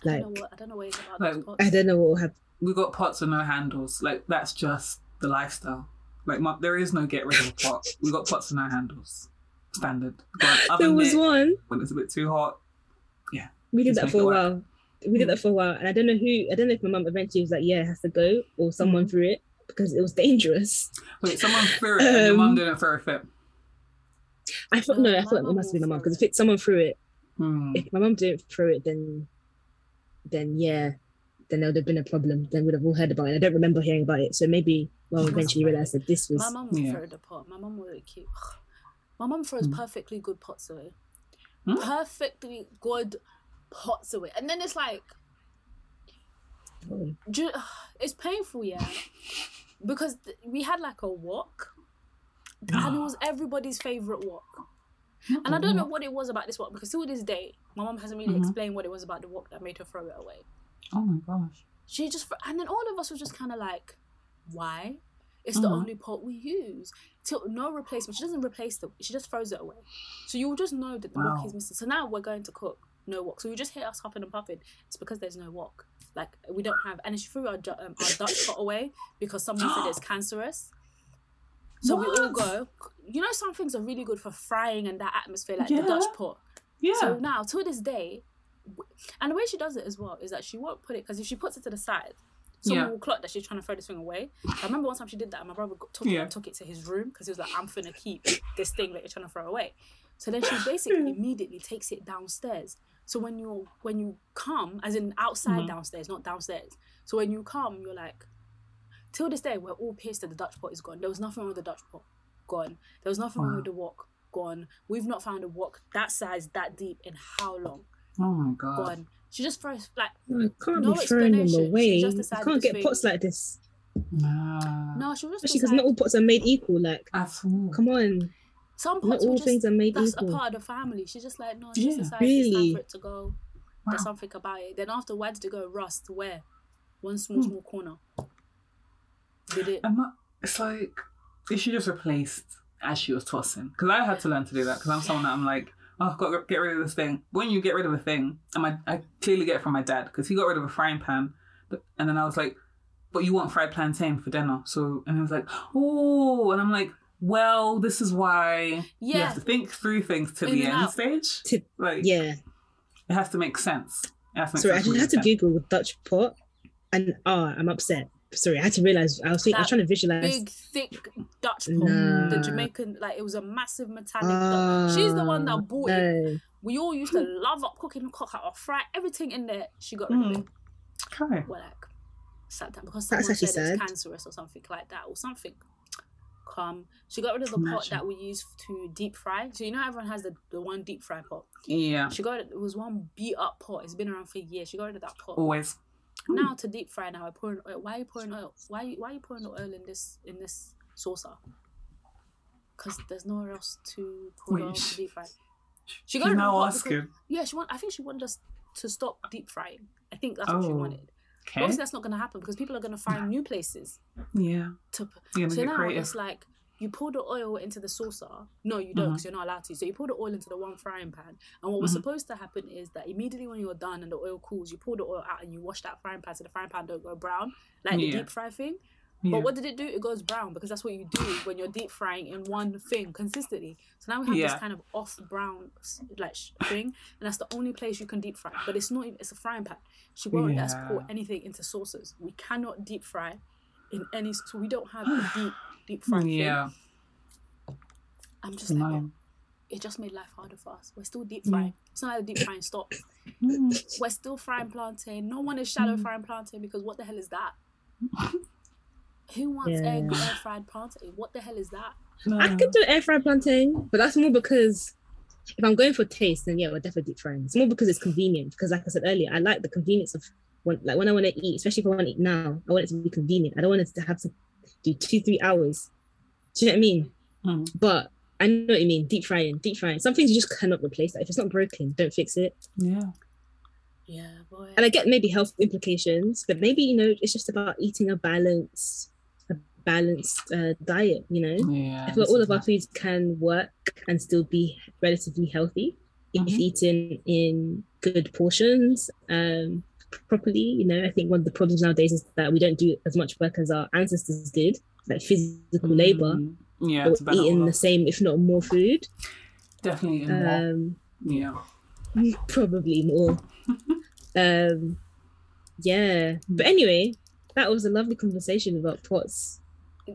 I Like don't know what I don't know what it's about Like. I don't know what will happen. We got pots with no handles. Like that's just the lifestyle. Like my, there is no get rid of a pot. We got pots with no handles. Standard. Got There was mitt one. when it's a bit too hot. Yeah. We did that for it a work. while. We did that for a while, and I don't know who. I don't know if my mum eventually was like, "Yeah, it has to go," or someone Mm. threw it because it was dangerous. Wait, someone threw it and your Um, mum didn't throw a fit. I thought no, I my thought it mum must be my will mum because if it, someone threw it, Hmm. if my mum didn't throw it, then then yeah, then there would have been a problem. Then we'd have all heard about it. I don't remember hearing about it, so maybe well, She eventually realized that this was. My mum will Yeah. throw the pot. My mum will keep. My mum throws Mm. perfectly good pots away. Hmm? Perfectly good pots away, and then it's like Oh, ju- it's painful, yeah, because th- we had like a wok, and it was everybody's favorite wok. And I don't know what it was about this wok because to this day, my mom hasn't really Mhm. explained what it was about the wok that made her throw it away. Oh my gosh. She just, and then all of us were just kind of like, why? It's the Mhm. only pot we use. Till no replacement. She doesn't replace the. She just throws it away. So you'll just know that the wok is missing. So now we're going to cook no wok. So you just hear us huffing and puffing. It's because there's no wok. Like we don't have. And she threw our, um, our Dutch pot away because someone said it's cancerous. So we all What? go. You know, some things are really good for frying and that atmosphere, like Yeah. the Dutch pot. Yeah. So now, to this day, and the way she does it as well is that she won't put it because if she puts it to the side, someone Yeah. will clock that she's trying to throw this thing away. I remember one time she did that, and my brother got- took it Yeah. and took it to his room because he was like, "I'm finna keep this thing that you're trying to throw away." So then she basically immediately takes it downstairs. So when you when you come, as in outside Mhm. downstairs, not downstairs. So when you come, you're like, till this day, we're all pissed that the Dutch pot is gone. There was nothing wrong with the Dutch pot, gone. There was nothing wrong with the wok, gone. We've not found a wok that size, that deep in how long? oh my god. Gone. She just throws like no, I can't No be throwing them explanation. She away. just You can't this get pots like this, Nah. no, she'll just especially because not all pots are made equal. Like, At all. come on, Some not pots will all just things are made that's equal. a part of the family. She's just like, no, she just Yeah. decided it's time Really? for it to go. Wow. There's something about it. Then after, where did it go? Rust. Where? One small, Hmm. small corner. Did it? And that, it's like, is she just replaced as she was tossing. Because I had to learn to do that because I'm someone that I'm like, oh, I've got to get rid of this thing. When you get rid of a thing, and my, I clearly get it from my dad because he got rid of a frying pan. but- And then I was like, but you want fried plantain for dinner. So, and he was like, oh, and I'm like, well, this is why you have to think through things to In the end out. stage. To- Like, Yeah. it has to make sense. It has to make Sorry, I just had to you said. Google Dutch pot, and ah, I'm upset. Sorry, I had to realize. I was, think, I was trying to visualize. Big, thick Dutch pot. Nah. The Jamaican, like it was a massive metallic. Dutch. She's the one Ah, that bought it. We all used to love up cooking cock or fry everything in there. She got rid of Mm. it. Okay. Well, like sat down because That's someone actually said sad. it's cancerous or something like that or something. Come, she got rid of the pot that we use to deep fry. So you know everyone has the, the one deep fry pot. Yeah. She got it. It was one beat up pot. It's been around for years. She got rid of that pot. Always. Now to deep fry now, I pour in oil. Why are you pouring oil? Why why are you pouring the oil in this in this saucer? Because there's nowhere else to pour Wait, oil to deep fry. She got now asking. Yeah, she want. I think she wanted us to stop deep frying. I think that's what she Oh, wanted. Okay. Obviously, that's not going to happen because people are going to find new places Yeah. to. p- You're gonna So now creative. it's like you pour the oil into the saucer. No, you don't because you're not allowed to. So you pour the oil into the one frying pan, and what was Mhm. supposed to happen is that immediately when you're done and the oil cools, you pour the oil out and you wash that frying pan so the frying pan don't go brown like the deep fry thing. yeah. But what did it do? It goes brown because that's what you do when you're deep frying in one thing consistently. So now we have Yeah. this kind of off brown like thing, and that's the only place you can deep fry. But it's not even. It's a frying pan. She won't let us pour anything into sauces. We cannot deep fry in any. So we don't have a deep deep fry thing. yeah. I'm just like, oh, it just made life harder for us. We're still deep Mm. frying. It's not like the deep frying stopped. Mm. We're still frying plantain. No one is shallow Mm. frying plantain because what the hell is that? Who wants Yeah. egg air fried plantain? What the hell is that? I could do air fried plantain, but that's more because if I'm going for taste, then yeah, we're definitely deep frying. It's more because it's convenient. Because like I said earlier, I like the convenience of when like when I want to eat, especially if I want to eat now, I want it to be convenient. I don't want it to have to do two, three hours. Do you know what I mean? Mm. But I know what you mean. Deep frying, deep frying. Some things you just cannot replace that. If it's not broken, don't fix it. Yeah. Yeah, boy. And I get maybe health implications, but maybe you know it's just about eating a balanced, a balanced uh, diet. You know. Yeah. I feel like all of our foods can work and still be relatively healthy if Mhm. eaten in good portions um, properly. You know, I think one of the problems nowadays is that we don't do as much work as our ancestors did, like physical labor, Mm. Yeah. but it's eating the same, if not more, food. Definitely more. Um, Yeah. probably more. um, yeah, but anyway, that was a lovely conversation about pots.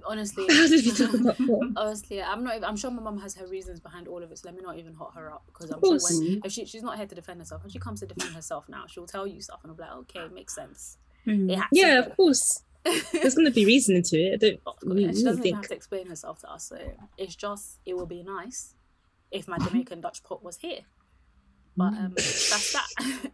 Honestly, How did we talk about pot? honestly, I'm not. I'm sure my mum has her reasons behind all of it. So let me not even hot her up because I'm sure when if she, she's not here to defend herself, when she comes to defend herself now, she'll tell you stuff, and I'll be like, okay, makes sense. Mm. Yeah, of course. There's going to be reason to it. I don't. Oh, we- she doesn't think- have to explain herself to us. So it's just it will be nice if my Jamaican Dutch pot was here. But um, that's that.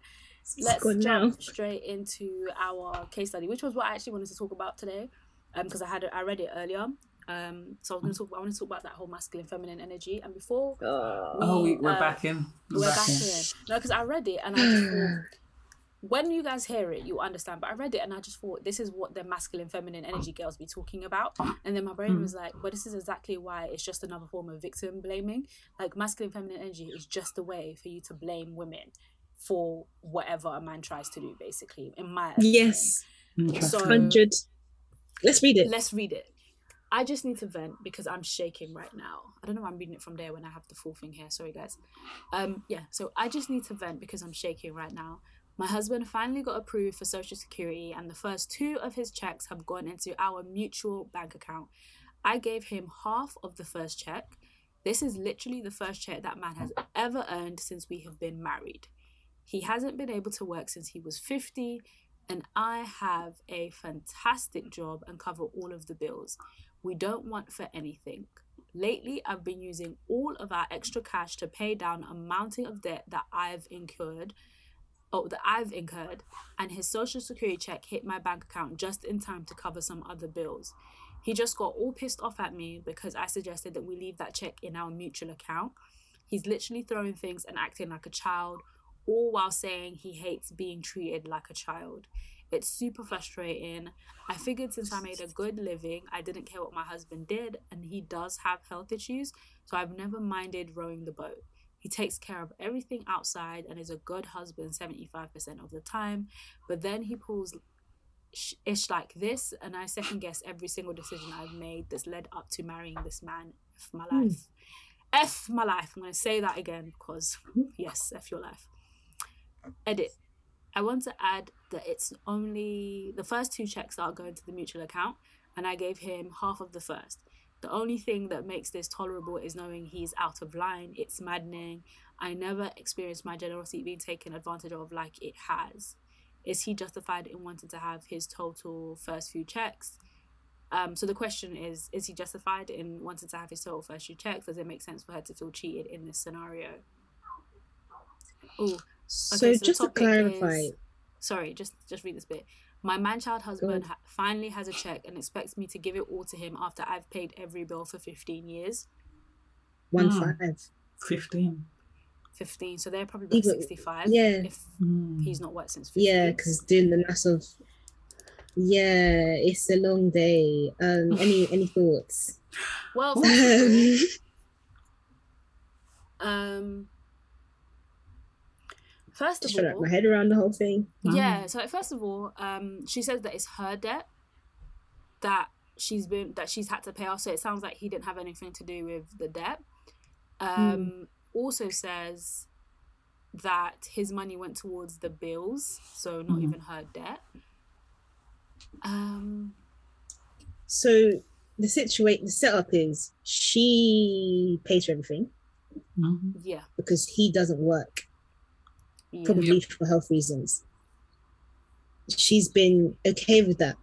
Let's jump now. straight into our case study, which was what I actually wanted to talk about today, um, because I had it, I read it earlier. Um, so I was going to talk. I want to talk about that whole masculine, feminine energy. And before Oh, we, we're uh, back in. We're, we're back, back in. here, no, because I read it and I just thought when you guys hear it, you understand. But I read it and I just thought this is what the masculine, feminine energy girls be talking about. And then my brain Hmm. was like, well, this is exactly why it's just another form of victim blaming. Like masculine, feminine energy is just a way for you to blame women for whatever a man tries to do, basically. In my opinion. Yes, So- hundred. Let's read it. Let's read it. I just need to vent because I'm shaking right now. I don't know why I'm reading it from there when I have the full thing here. Sorry, guys. Um, yeah, so I just need to vent because I'm shaking right now. My husband finally got approved for Social Security, and the first two of his checks have gone into our mutual bank account. I gave him half of the first check. This is literally the first check that man has ever earned since we have been married. He hasn't been able to work since he was 50, and I have a fantastic job and cover all of the bills. We don't want for anything. Lately, I've been using all of our extra cash to pay down a mountain of debt that I've incurred, oh, that I've incurred, and his social security check hit my bank account just in time to cover some other bills. He just got all pissed off at me because I suggested that we leave that check in our mutual account. He's literally throwing things and acting like a child, all while saying he hates being treated like a child. It's super frustrating. I figured since I made a good living, I didn't care what my husband did, and he does have health issues, so I've never minded rowing the boat. He takes care of everything outside and is a good husband 75% of the time, but then he pulls sh- ish like this, and I second guess every single decision I've made that's led up to marrying this man F my Hmm. life. F my life. I'm going to say that again because, yes, F your life. Edit. I want to add that it's only the first two checks that are going to the mutual account, and I gave him half of the first. The only thing that makes this tolerable is knowing he's out of line. It's maddening. I never experienced my generosity being taken advantage of like it has. Is he justified in wanting to have his total first few checks? Um, so the question is: Is he justified in wanting to have his total first few checks? Does it make sense for her to feel cheated in this scenario? Oh, So, Okay, so just to clarify, is- sorry, just just read this bit. My man-child husband ha- finally has a check and expects me to give it all to him after I've paid every bill for 15 years. one Hmm. five. 15. 15, so they're probably about 65 yeah. if Mm. he's not worked since 15. Yeah, because doing the massive. Yeah, it's a long day. Um, any any thoughts? Well, um, first of all, first just of trying to wrap my head around the whole thing. Yeah, so first of all, um, she says that it's her debt that she's been that she's had to pay off. So it sounds like he didn't have anything to do with the debt. Um, Also says that his money went towards the bills, so not Mhm. even her debt. Um, So the situation, the setup is she pays for everything Mhm. yeah, because he doesn't work, yeah. probably for health reasons. She's been okay with that.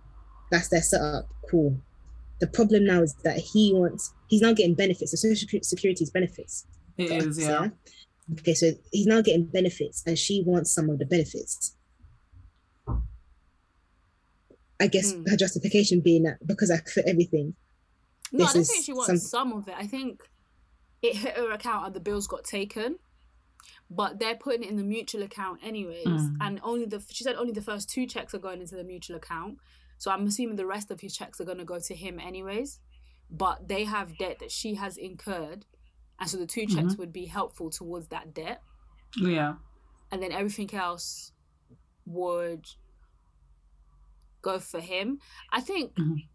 That's their setup. Cool. The problem now is that he wants. He's now getting benefits. The social Secu- security's benefits. It is, yeah. Okay, so he's now getting benefits, and she wants some of the benefits. I guess Hmm. her justification being that because I for everything. No, I This don't is think she wants some- some of it. I think it hit her account and the bills got taken. But they're putting it in the mutual account anyways. Mm. And only the she said only the first two checks are going into the mutual account. So I'm assuming the rest of his checks are gonna go to him anyways. But they have debt that she has incurred. And so the 2 checks Mhm. would be helpful towards that debt. Yeah. And then everything else would go for him. I think Mhm.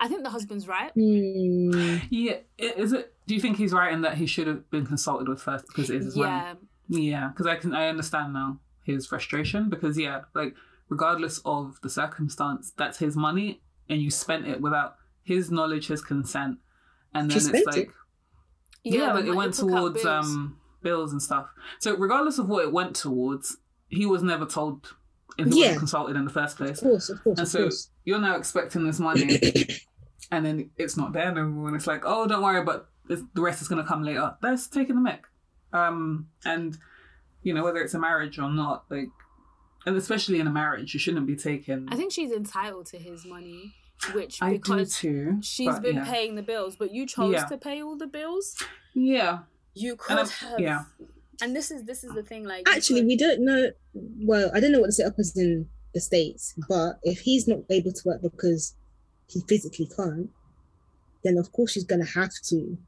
I think the husband's right. Hmm. Yeah. Is it? Do you think he's right in that he should have been consulted with first because it is his money? Yeah. Yeah, because I can I understand now his frustration because yeah, like regardless of the circumstance, that's his money and you spent it without his knowledge, his consent, and She then it's spent it? like yeah, but like it like, went towards bills. um bills and stuff. So regardless of what it went towards, he was never told if he Yeah. wasn't consulted in the first place. Of course, of course, And of so course. you're now expecting this money, and then it's not there no more, and it's like, oh, don't worry, but it's, the rest is going to come later. That's taking the mic. Um, and you know whether it's a marriage or not, like, and especially in a marriage, you shouldn't be taking. I think she's entitled to his money, which I do because too. she's but been yeah. paying the bills, but you chose Yeah. to pay all the bills. Yeah, You could I'm- have, yeah. And this is this is the thing, like Actually, could- we don't know. Well, I don't know what the setup is in the states, but if he's not able to work because he physically can't, then of course she's gonna have to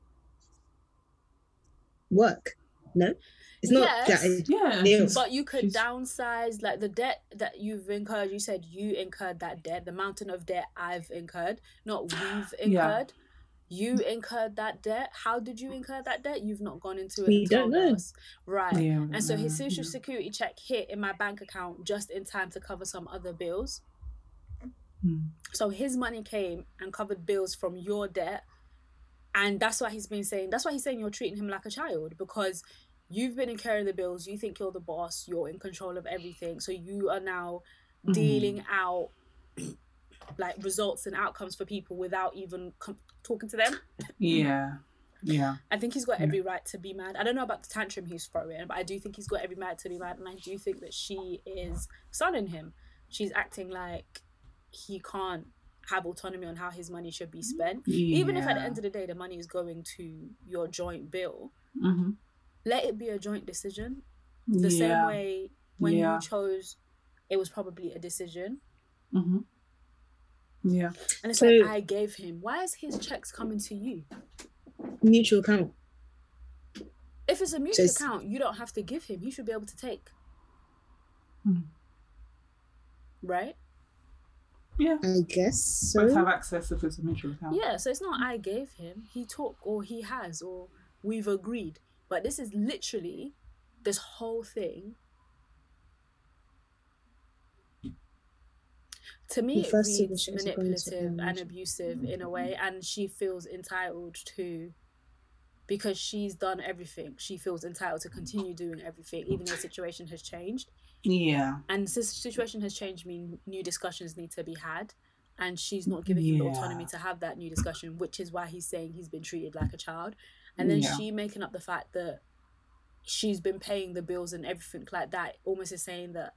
work. No, it's not Yes. that. yeah. Yeah. she's- But you could she's- downsize like the debt that you've incurred. You said you incurred that debt, the mountain of debt I've incurred, not we've incurred. Yeah. You incurred that debt. How did you incur that debt? You've not gone into it We and don't know. us. Right. Yeah, And so his social yeah. security check hit in my bank account just in time to cover some other bills. Hmm. So his money came and covered bills from your debt. And that's why he's been saying, that's why he's saying you're treating him like a child because you've been incurring the bills. You think you're the boss, you're in control of everything. So you are now Mhm. dealing out like results and outcomes for people without even com- talking to them. Yeah, yeah. I think he's got Yeah. every right to be mad. I don't know about the tantrum he's throwing, but I do think he's got every right to be mad, and I do think that she is sunning him. She's acting like he can't have autonomy on how his money should be spent. Even if at the end of the day the money is going to your joint bill, hmm let it be a joint decision. The same way when Yeah. you chose it was probably a decision. hmm Yeah. And it's So- like I gave him. Why is his checks coming to you? Mutual account. If it's a mutual it's- account, you don't have to give him. He should be able to take. Hmm. Right? Yeah. I guess so. Both have access if it's a mutual account. Yeah, so it's not I gave him. He took or he has or we've agreed. But this is literally this whole thing. To me, The it reads wishes are going to manipulative and abusive in a way, and she feels entitled to because she's done everything. She feels entitled to continue doing everything, even though the situation has changed. Yeah. And since the situation has changed, mean new discussions need to be had. And she's not giving him the autonomy to have that new discussion, which is why he's saying he's been treated like a child. And then Yeah. she making up the fact that she's been paying the bills and everything like that, almost is saying that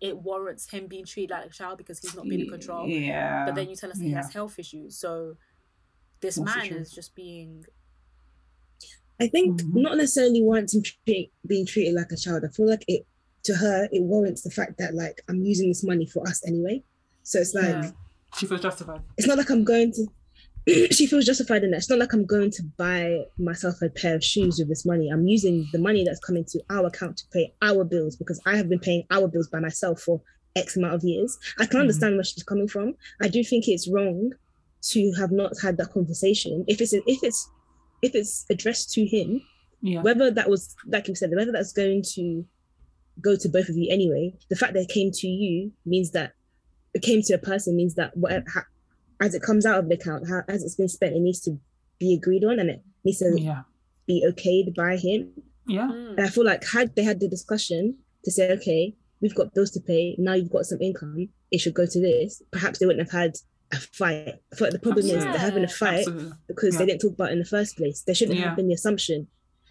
it warrants him being treated like a child because he's not being in control. Yeah. But then you tell us he has health issues. So this Also man is just being I think Mhm. not necessarily wanting to treat, being treated like a child. I feel like it to her it warrants the fact that like I'm using this money for us anyway. So it's like Yeah. She feels justified. it's not like I'm going to. she feels justified in that. It's not like I'm going to buy myself a pair of shoes with this money. I'm using the money that's coming to our account to pay our bills because I have been paying our bills by myself for X amount of years. I can Mhm. understand where she's coming from. I do think it's wrong to have not had that conversation. If it's if it's if it's addressed to him, Yeah. whether that was like you said, whether that's going to go to both of you anyway, the fact that it came to you means that it came to a person means that whatever ha- as it comes out of the account, how, as it's been spent, it needs to be agreed on and it needs to Yeah. be okayed by him. Yeah. Mm. And I feel like had they had the discussion to say, okay, we've got bills to pay, now you've got some income, it should go to this. Perhaps they wouldn't have had a fight. But the problem is they're having a fight Absolutely. because they didn't talk about it in the first place. There shouldn't Yeah. have been the assumption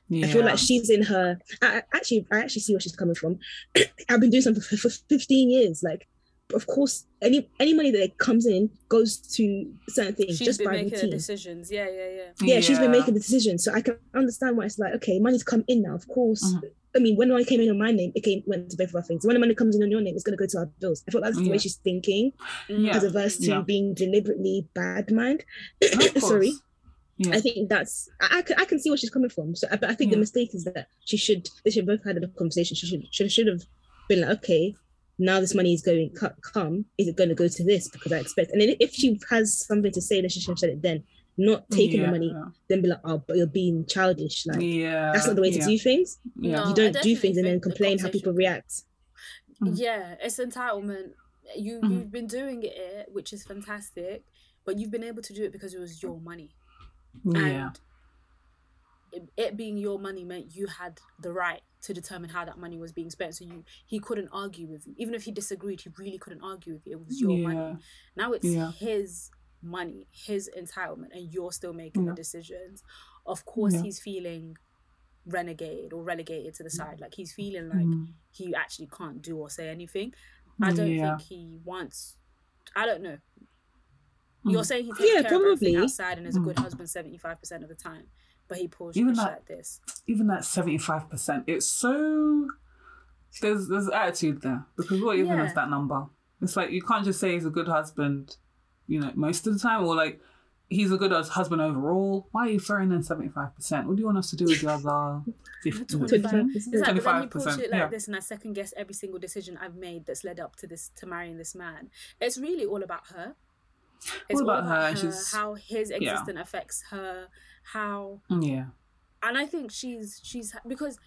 Yeah. I feel like she's in her. I, I actually, I actually see where she's coming from. I've been doing something for, for 15 years. Like, of course, any any money that comes in goes to certain things She's just been by making the routine. decisions. Yeah, yeah, yeah. Yeah, she's been making the decisions, so I can understand why it's like, okay, money's come in now. Of course, Mhm. I mean, when money came in on my name, it came went to both of our things. When the money comes in on your name, it's going to go to our bills. I feel that's the Yeah. way she's thinking, Mm. as averse to Yeah. being deliberately bad mind. Sorry. Yeah. I think that's I, I, can, I can see where she's coming from. So, I- but I think the mistake is that she should they should both had a conversation. She should should should have been like, okay, now this money is going come. Is it going to go to this? Because I expect. And then if she has something to say, then she should have said it then. Not taking yeah. the money, then be like, oh, but you're being childish. Like Yeah. that's not the way yeah. to do things. Yeah. No. you don't do things and then think the complain how people react. Mhm. Yeah, it's entitlement. You Mhm. you've been doing it, which is fantastic, but you've been able to do it because it was your money. Yeah. And it, being your money meant you had the right to determine how that money was being spent. So you he couldn't argue with you. Even if he disagreed, he really couldn't argue with you. It was your Yeah. money. Now it's Yeah. his money, his entitlement, and you're still making Yeah. the decisions. Of course he's feeling renegated or relegated to the side. Like he's feeling like Mm. he actually can't do or say anything. I don't think he wants. I don't know. You're Mm. saying he takes Yeah, care of everything probably. outside and is a good husband seventy five percent of the time, but he pulls Even shit that- like this. even that seventy five percent, it's so there's there's attitude there because what even Yeah. is that number? It's like you can't just say he's a good husband, you know, most of the time, or like he's a good husband overall. Why are you throwing in seventy five percent? What do you want us to do with the other fifty? 25. 25%. It's like, but then he pulls 25%, shit like yeah. this, and I second guess every single decision I've made that's led up to this to marrying this man. It's really all about her. It's All about her, and she's- how his yeah. existence affects her, how Yeah, and I think she's she's because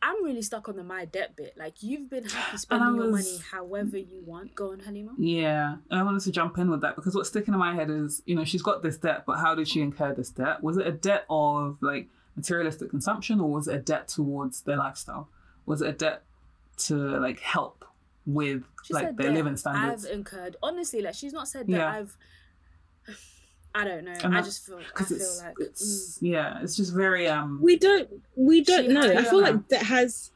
I'm really stuck on the my debt bit. Like you've been happy spending your money however you want. Go on, Halima. yeah. And I wanted to jump in with that because what's sticking in my head is, you know, she's got this debt, but how did she incur this debt? Was it a debt of like materialistic consumption, or was it a debt towards their lifestyle? Was it a debt to like help with She like said their that living standards? I've incurred. Honestly, like she's not said that Yeah. I've. I don't know. And I just feel. I because feel it's, like. it's mm. yeah, it's just very um we don't we don't She know had i feel a- like debt has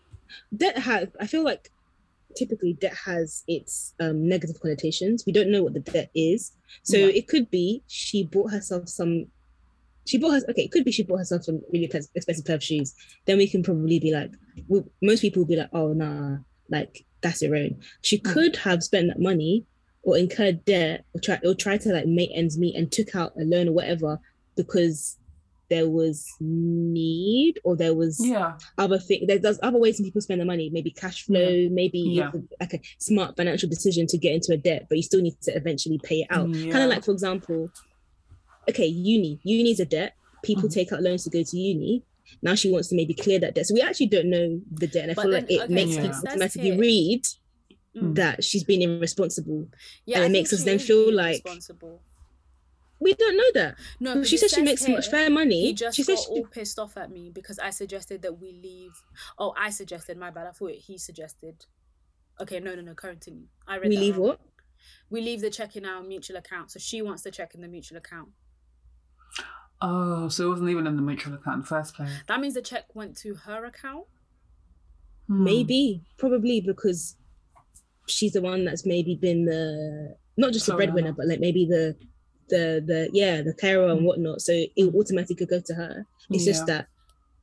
debt has i feel like typically debt has its um negative connotations we don't know what the debt is so Yeah. it could be she bought herself some she bought her okay, it could be she bought herself some really expensive pair of shoes. Then we can probably be like, we, most people will be like, oh nah, like that's your own. She Mm. could have spent that money or incurred debt or try or try to like make ends meet and took out a loan or whatever because there was need or there was Yeah. other thing there, there's other ways people spend their money maybe cash flow maybe Yeah. like a smart financial decision to get into a debt but you still need to eventually pay it out kind of like for example okay uni uni's a debt people Mhm. take out loans to go to uni now she wants to maybe clear that debt so we actually don't know the debt and i But feel then, like it okay, makes it people automatically here- read Mm. that she's been irresponsible Yeah, and it makes us then feel like- we don't know that No, she said she makes says much here, fair He money just she got she, all pissed off at me because I suggested that we leave. Oh, I suggested. My bad. I thought he suggested. Okay, no, no, no. Continue. I read we leave wrong. what We leave the check in our mutual account. So she wants the check in the mutual account. Oh, so it wasn't even in the mutual account in the first place. That means the check went to her account. Hmm. Maybe, probably because she's the one that's maybe been the not just the breadwinner, but like maybe the the the yeah the carer and Mm. whatnot. So it automatically could go to her. It's just that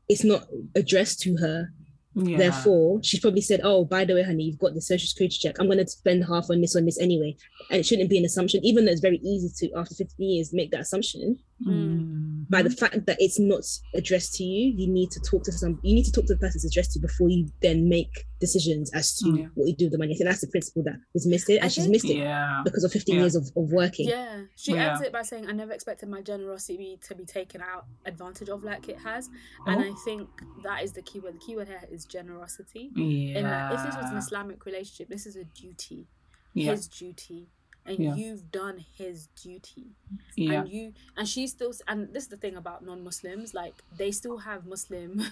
it's not addressed to her. Yeah. Therefore, she's probably said, "Oh, by the way, honey, you've got the social security check. I'm going to spend half on this on this anyway." And it shouldn't be an assumption, even though it's very easy to after 15 years make that assumption. Mhm. By the fact that it's not addressed to you, you need to talk to some. You need to talk to the person it's addressed to before you then make decisions as to Yeah. what you do with the money. I think that's the principle that was missed it, and I she's think- missed it Yeah. because of 15 Yeah. years of, of working. Yeah, she Yeah. ends it by saying, "I never expected my generosity to be taken out advantage of like it has," and I Oh. think that is the keyword. The keyword here is generosity. Yeah. In that, if this was an Islamic relationship, this is a duty, yeah. his duty, and Yeah. you've done his duty, yeah. and you and she still. And this is the thing about non-Muslims, like they still have Muslim.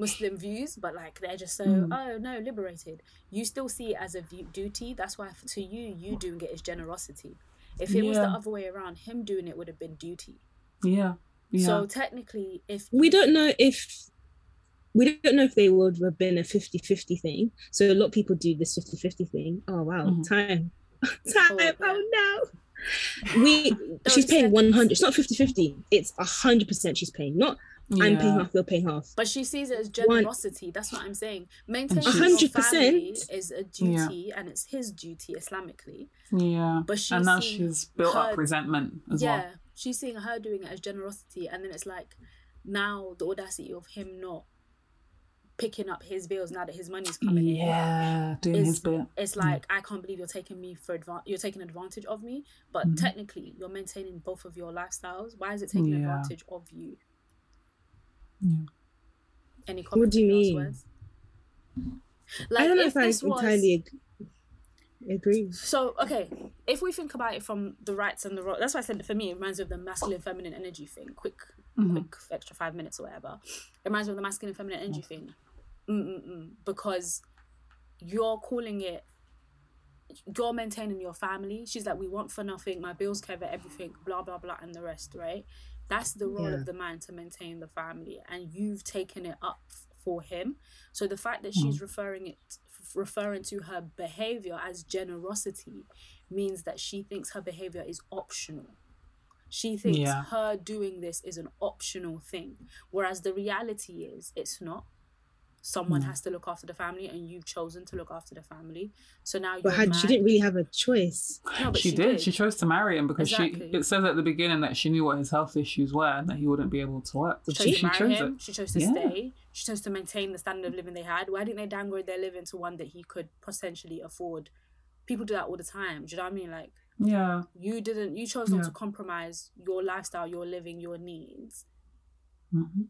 Muslim views, but like they're just so Mm. oh no liberated. You still see it as a view, duty. That's why to you, you doing it is generosity. If it was the other way around, him doing it would have been duty. yeah. Yeah. So technically, if We don't know if we don't know if they would have been a 50-50 thing. So a lot of people do this 50-50 thing. Oh wow, Mhm. time. Time. Oh. Oh no. We she's paying 100. It's not 50-50. It's 100% she's paying. Not I'm paying half, you're paying half. But she sees it as One- generosity. That's what I'm saying. Maintaining A your hundred family percent. is a duty, and it's his duty Islamically. Yeah. But she's and now she's built her- up resentment as yeah, well. she's seeing her doing it as generosity, and then it's like now the audacity of him not picking up his bills now that his money's coming in. Yeah. Doing Is- his bit. It's like I can't believe you're taking me for advan- you're taking advantage of me, but Mhm. technically you're maintaining both of your lifestyles. Why is it taking Yeah. advantage of you? Yeah. Any What do you mean? words? I don't know if, I this was- entirely agree. So okay, if we think about it from the rights and the wrongs, that's why I said for me it reminds me of the masculine feminine energy thing. Quick, Mhm. quick extra five minutes or whatever. It reminds me of the masculine feminine energy thing, Mm-mm-mm. because you're calling it. You're maintaining your family. She's like, we want for nothing. My bills cover everything. Blah blah blah, and the rest. Right? That's the role Yeah. of the man to maintain the family, and you've taken it up for him. So the fact that she's mm. referring it referring to her behavior as generosity means that she thinks her behavior is optional. She thinks Yeah. her doing this is an optional thing, whereas the reality is it's not. Someone Mm. has to look after the family, and you've chosen to look after the family. So now But you're had, she didn't really have a choice. No, but she, did. She chose to marry him because Exactly. she. It says at the beginning that she knew what his health issues were and that he wouldn't be able to work. She So chose she, to marry chose him. it. She chose to Yeah. stay. She chose to maintain the standard of living they had. Why didn't they downgrade their living to one that he could potentially afford? People do that all the time. Do you know what I mean? Like Yeah. you didn't. You chose not Yeah. to compromise your lifestyle, your living, your needs. hmm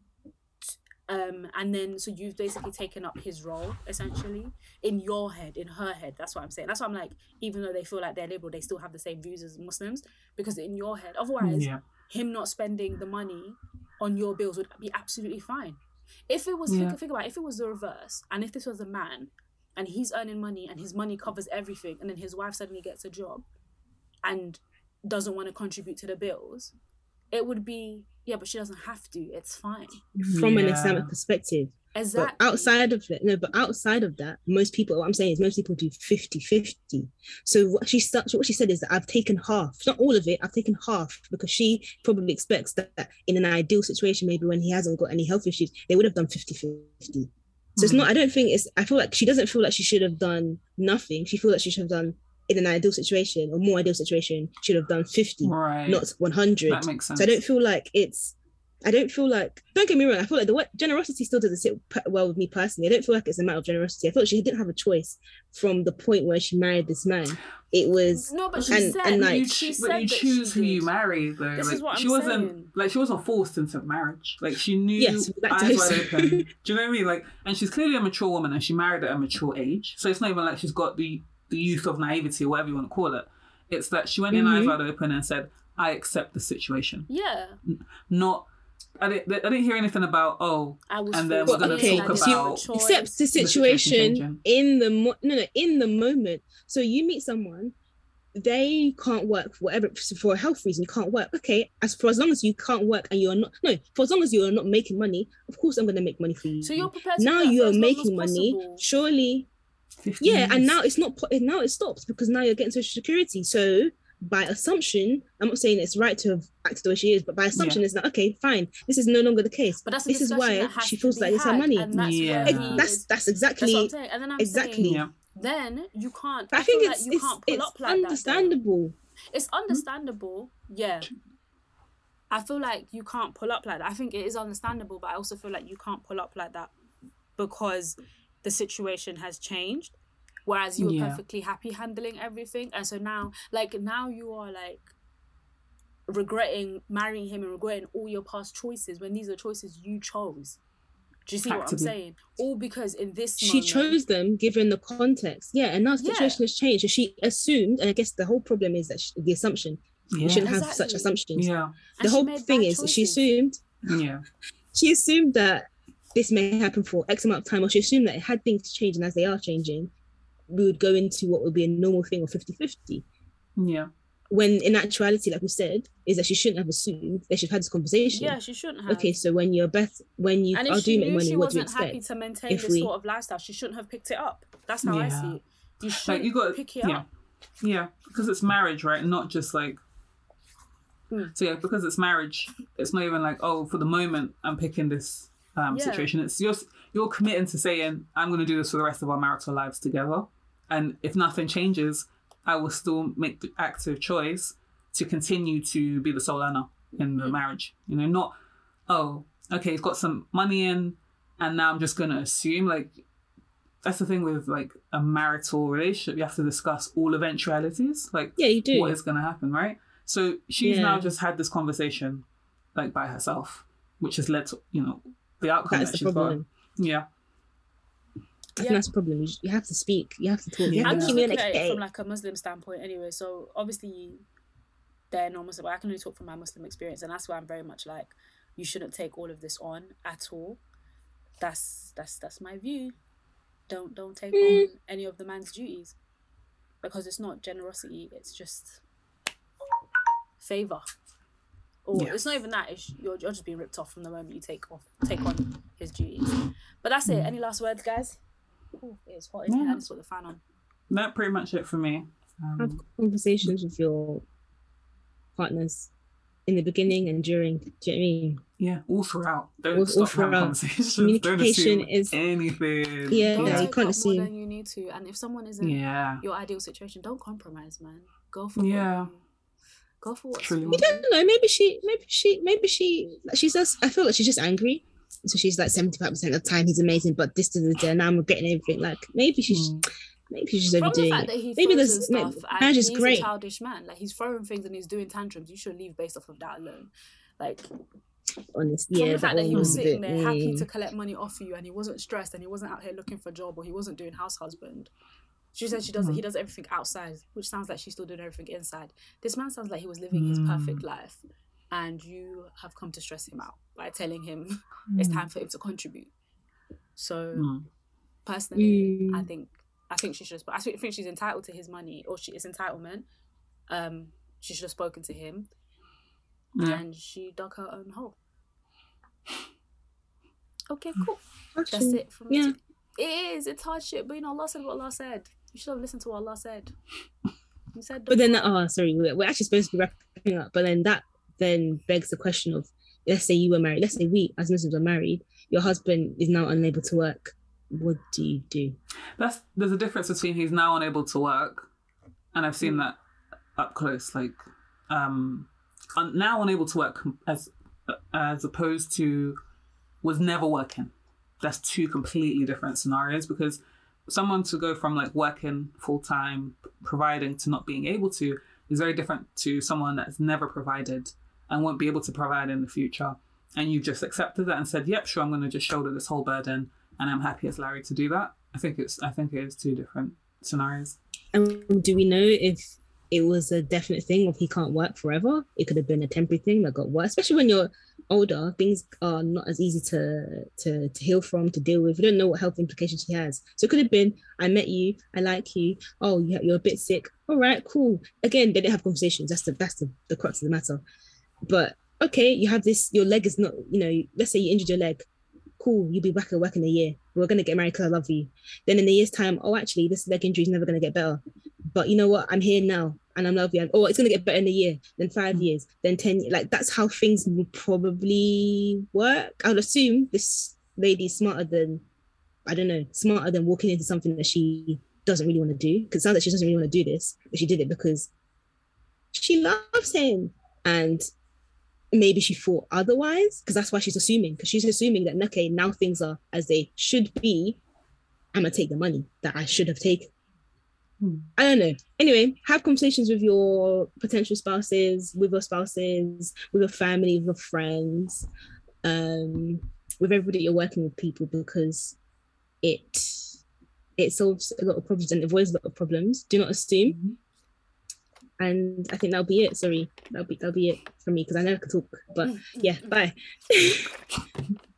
Um, and then so you've basically taken up his role essentially in your head, in her head. That's what I'm saying. That's why I'm like, even though they feel like they're liberal, they still have the same views as Muslims because in your head, otherwise, Yeah. him not spending the money on your bills would be absolutely fine. If it was, Yeah. think, think about it, if it was the reverse, and if this was a man and he's earning money and his money covers everything, and then his wife suddenly gets a job and doesn't want to contribute to the bills, it would be yeah, but she doesn't have to. It's fine. from an Islamic perspective. Exactly. But outside of that, no, but outside of that, most people, what I'm saying is most people do 50 50. So what she starts, what she said is that I've taken half, not all of it, I've taken half because she probably expects that, that in an ideal situation, maybe when he hasn't got any health issues, they would have done 50 50. So it's Mhm. not, I don't think it's, I feel like she doesn't feel like she should have done nothing. She feels like she should have done in an ideal situation or more ideal situation, should have done 50, Right. not 100. that makes sense. So I don't feel like it's. I don't feel like. Don't get me wrong. I feel like the word generosity still doesn't sit well with me personally. I don't feel like it's a matter of generosity. I thought like she didn't have a choice from the point where she married this man. It was. no, but she and- said and, like- you, she ch- said but you choose she who you marry though. This like, is what she I'm wasn't saying. like she wasn't forced into marriage. Like she knew Yes, eyes lactose. wide open. Do you know what I mean? Like and she's clearly a mature woman and she married at a mature age. So it's not even like she's got the the youth of naivety or whatever you want to call it. It's that she went in eyes Mhm. wide open and said, I accept the situation. Yeah, Not I didn't, I didn't hear anything about oh I was. And then we're gonna in, talk I didn't have a about- choice. Except the situation situation in the mo- no no in the moment. So you meet someone, they can't work for whatever for a health reason. You can't work. Okay, as for as long as you can't work and you're not no for as long as you're not making money, of course I'm gonna make money for you. So you're prepared to now you are making money. possible. Surely 50 Yeah, and now it's not. Now it stops because now you're getting social security. So by assumption, I'm not saying it's right to have acted the way she is, but by assumption, it's not okay. Fine, this is no longer the case. But that's this is why that she feels be like it's her money. that's Yeah. where Ex- that's is- that's that's what exactly I'm. And then I'm exactly. saying, yeah. then you can't. I, I, think it's like you it's, can't pull it's up like that. though. understandable. It's understandable, yeah. I feel like you can't pull up like that. I think it is understandable, but I also feel like you can't pull up like that because the situation has changed. Whereas you were Yeah. perfectly happy handling everything. And so now, like, now you are like regretting marrying him and regretting all your past choices when these are choices you chose. Do you see what I'm saying? All because in this She moment, chose them given the context. Yeah, and now the Yeah. situation has changed. So she assumed, and I guess the whole problem is that she, the assumption. Yeah. You shouldn't have such assumptions. yeah. The she whole thing is that she assumed Yeah. she assumed that this may happen for X amount of time, or she assumed that it had things changed, and as they are changing, we would go into what would be a normal thing of 50 50. Yeah. When in actuality, like we said, is that she shouldn't have assumed they should have had this conversation. Yeah, she shouldn't have. Okay, so when you're best, when you and are she doing knew money, she what do you wasn't happy to maintain this we- sort of lifestyle, she shouldn't have picked it up. That's how I see it. You should Like you got pick it yeah. up. Yeah, because it's marriage, right? Not just like. Mm. So yeah, because it's marriage, it's not even like oh, for the moment I'm picking this um, Yeah. situation. It's you're you're committing to saying I'm going to do this for the rest of our marital lives together, and if nothing changes, I will still make the active choice to continue to be the sole earner in the Mm. marriage. You know, not oh, okay, he's got some money in, and now I'm just going to assume like. That's the thing with like a marital relationship. You have to discuss all eventualities. Like Yeah, you do. what is going to happen, right? So she's now just had this conversation, like by herself, which has led to you know the outcome That's that the she's problem. got. Yeah, I think that's the problem. You, you have to speak. You have to talk. You Yeah. have I'm to looking at it communicate. from like a Muslim standpoint anyway. So obviously they're non Muslim, but I can only talk from my Muslim experience and that's why I'm very much like you shouldn't take all of this on at all. That's that's that's my view. Don't don't take Mm. on any of the man's duties. Because it's not generosity, it's just favour. Or Yeah. it's not even that, it's you're, you're just being ripped off from the moment you take off take on his duties. But that's it. Any last words, guys? Ooh, it's hot in here. I Yeah. just put the fan on. that's pretty much it for me. have Um, conversations with your partners in the beginning and during. Do you know what I mean? yeah, all throughout. Don't All- all stop having throughout. conversations. Don't Communication is- anything. Yeah, Don't you can't up assume. more than you need to. And if someone isn't yeah. your ideal situation, don't compromise, man. Go for Yeah. What you, go for what's Truly. You don't know. Maybe she. Maybe she. Maybe she. like, She's just. I feel like she's just angry. So she's like seventy five percent of the time he's amazing, but this is the now I'm getting everything. Like maybe she's. Mm. Maybe she's just From the overdoing fact it. that he Maybe there's- and ma- stuff, and marriage is he's great. a childish man. Like he's throwing things and he's doing tantrums. You should leave based off of that alone. Like Honest. from Yeah. the fact that he was was a sitting bit, there happy to collect money off you, and he wasn't stressed, and he wasn't out here looking for a job, or he wasn't doing house husband. She said she does Mm. he does everything outside, which sounds like she's still doing everything inside. This man sounds like he was living his Mm. perfect life, and you have come to stress him out by telling him it's time for him to contribute. So Mm. personally, I Mm. think I think she should. Have, I think she's entitled to his money, or she is entitlement. Um, she should have spoken to him. And she dug her own hole. Okay, cool. That's it from me. Yeah. It is. It's hard shit, but you know, Allah said what Allah said. You should have listened to what Allah said. He said, But then, oh, sorry, we're, we're actually supposed to be wrapping up. But then that then begs the question of, let's say you were married. Let's say we as Muslims are married. Your husband is now unable to work. What do you do? That's there's a difference between he's now unable to work, and I've seen that up close. Like, um, un- now unable to work as as opposed to was never working. That's two completely different scenarios because someone to go from like working full time, providing to not being able to is very different to someone that's never provided and won't be able to provide in the future. And you've just accepted that and said, "Yep, sure, I'm going to just shoulder this whole burden." and I'm happy as Larry to do that. I think it's I think it is two different scenarios. And do we know if it was a definite thing of he can't work forever? It could have been a temporary thing that got worse, especially when you're older. Things are not as easy to to to heal from, to deal with. We don't know what health implications he has. So it could have been, I met you, I like you. Oh, you- you're a bit sick. All right, cool. Again, they didn't have conversations. That's the that's the, the crux of the matter. But okay, you have this. Your leg is not. You know, let's say you injured your leg. Cool, you'll be back at work in a year. We're gonna get married because I love you. Then in a year's time, oh, actually, this leg injury is never gonna get better. But you know what? I'm here now, and I'm love you. Oh, it's gonna get better in a year, then five mm. years, then ten. Like that's how things will probably work. I would assume this lady's smarter than, I don't know, smarter than walking into something that she doesn't really want to do. Because it sounds like she doesn't really want to do this, but she did it because she loves him, and maybe she thought otherwise because that's why she's assuming because she's assuming that okay now things are as they should be i'm gonna take the money that i should have taken. Hmm. i don't know. Anyway have conversations with your potential spouses with your spouses with your family with your friends um with everybody you're working with people because it it solves a lot of problems and avoids a lot of problems. Do not assume and I think that'll be it. Sorry, that'll be that'll be it for me because I never could talk. But mm, mm, yeah, mm. bye.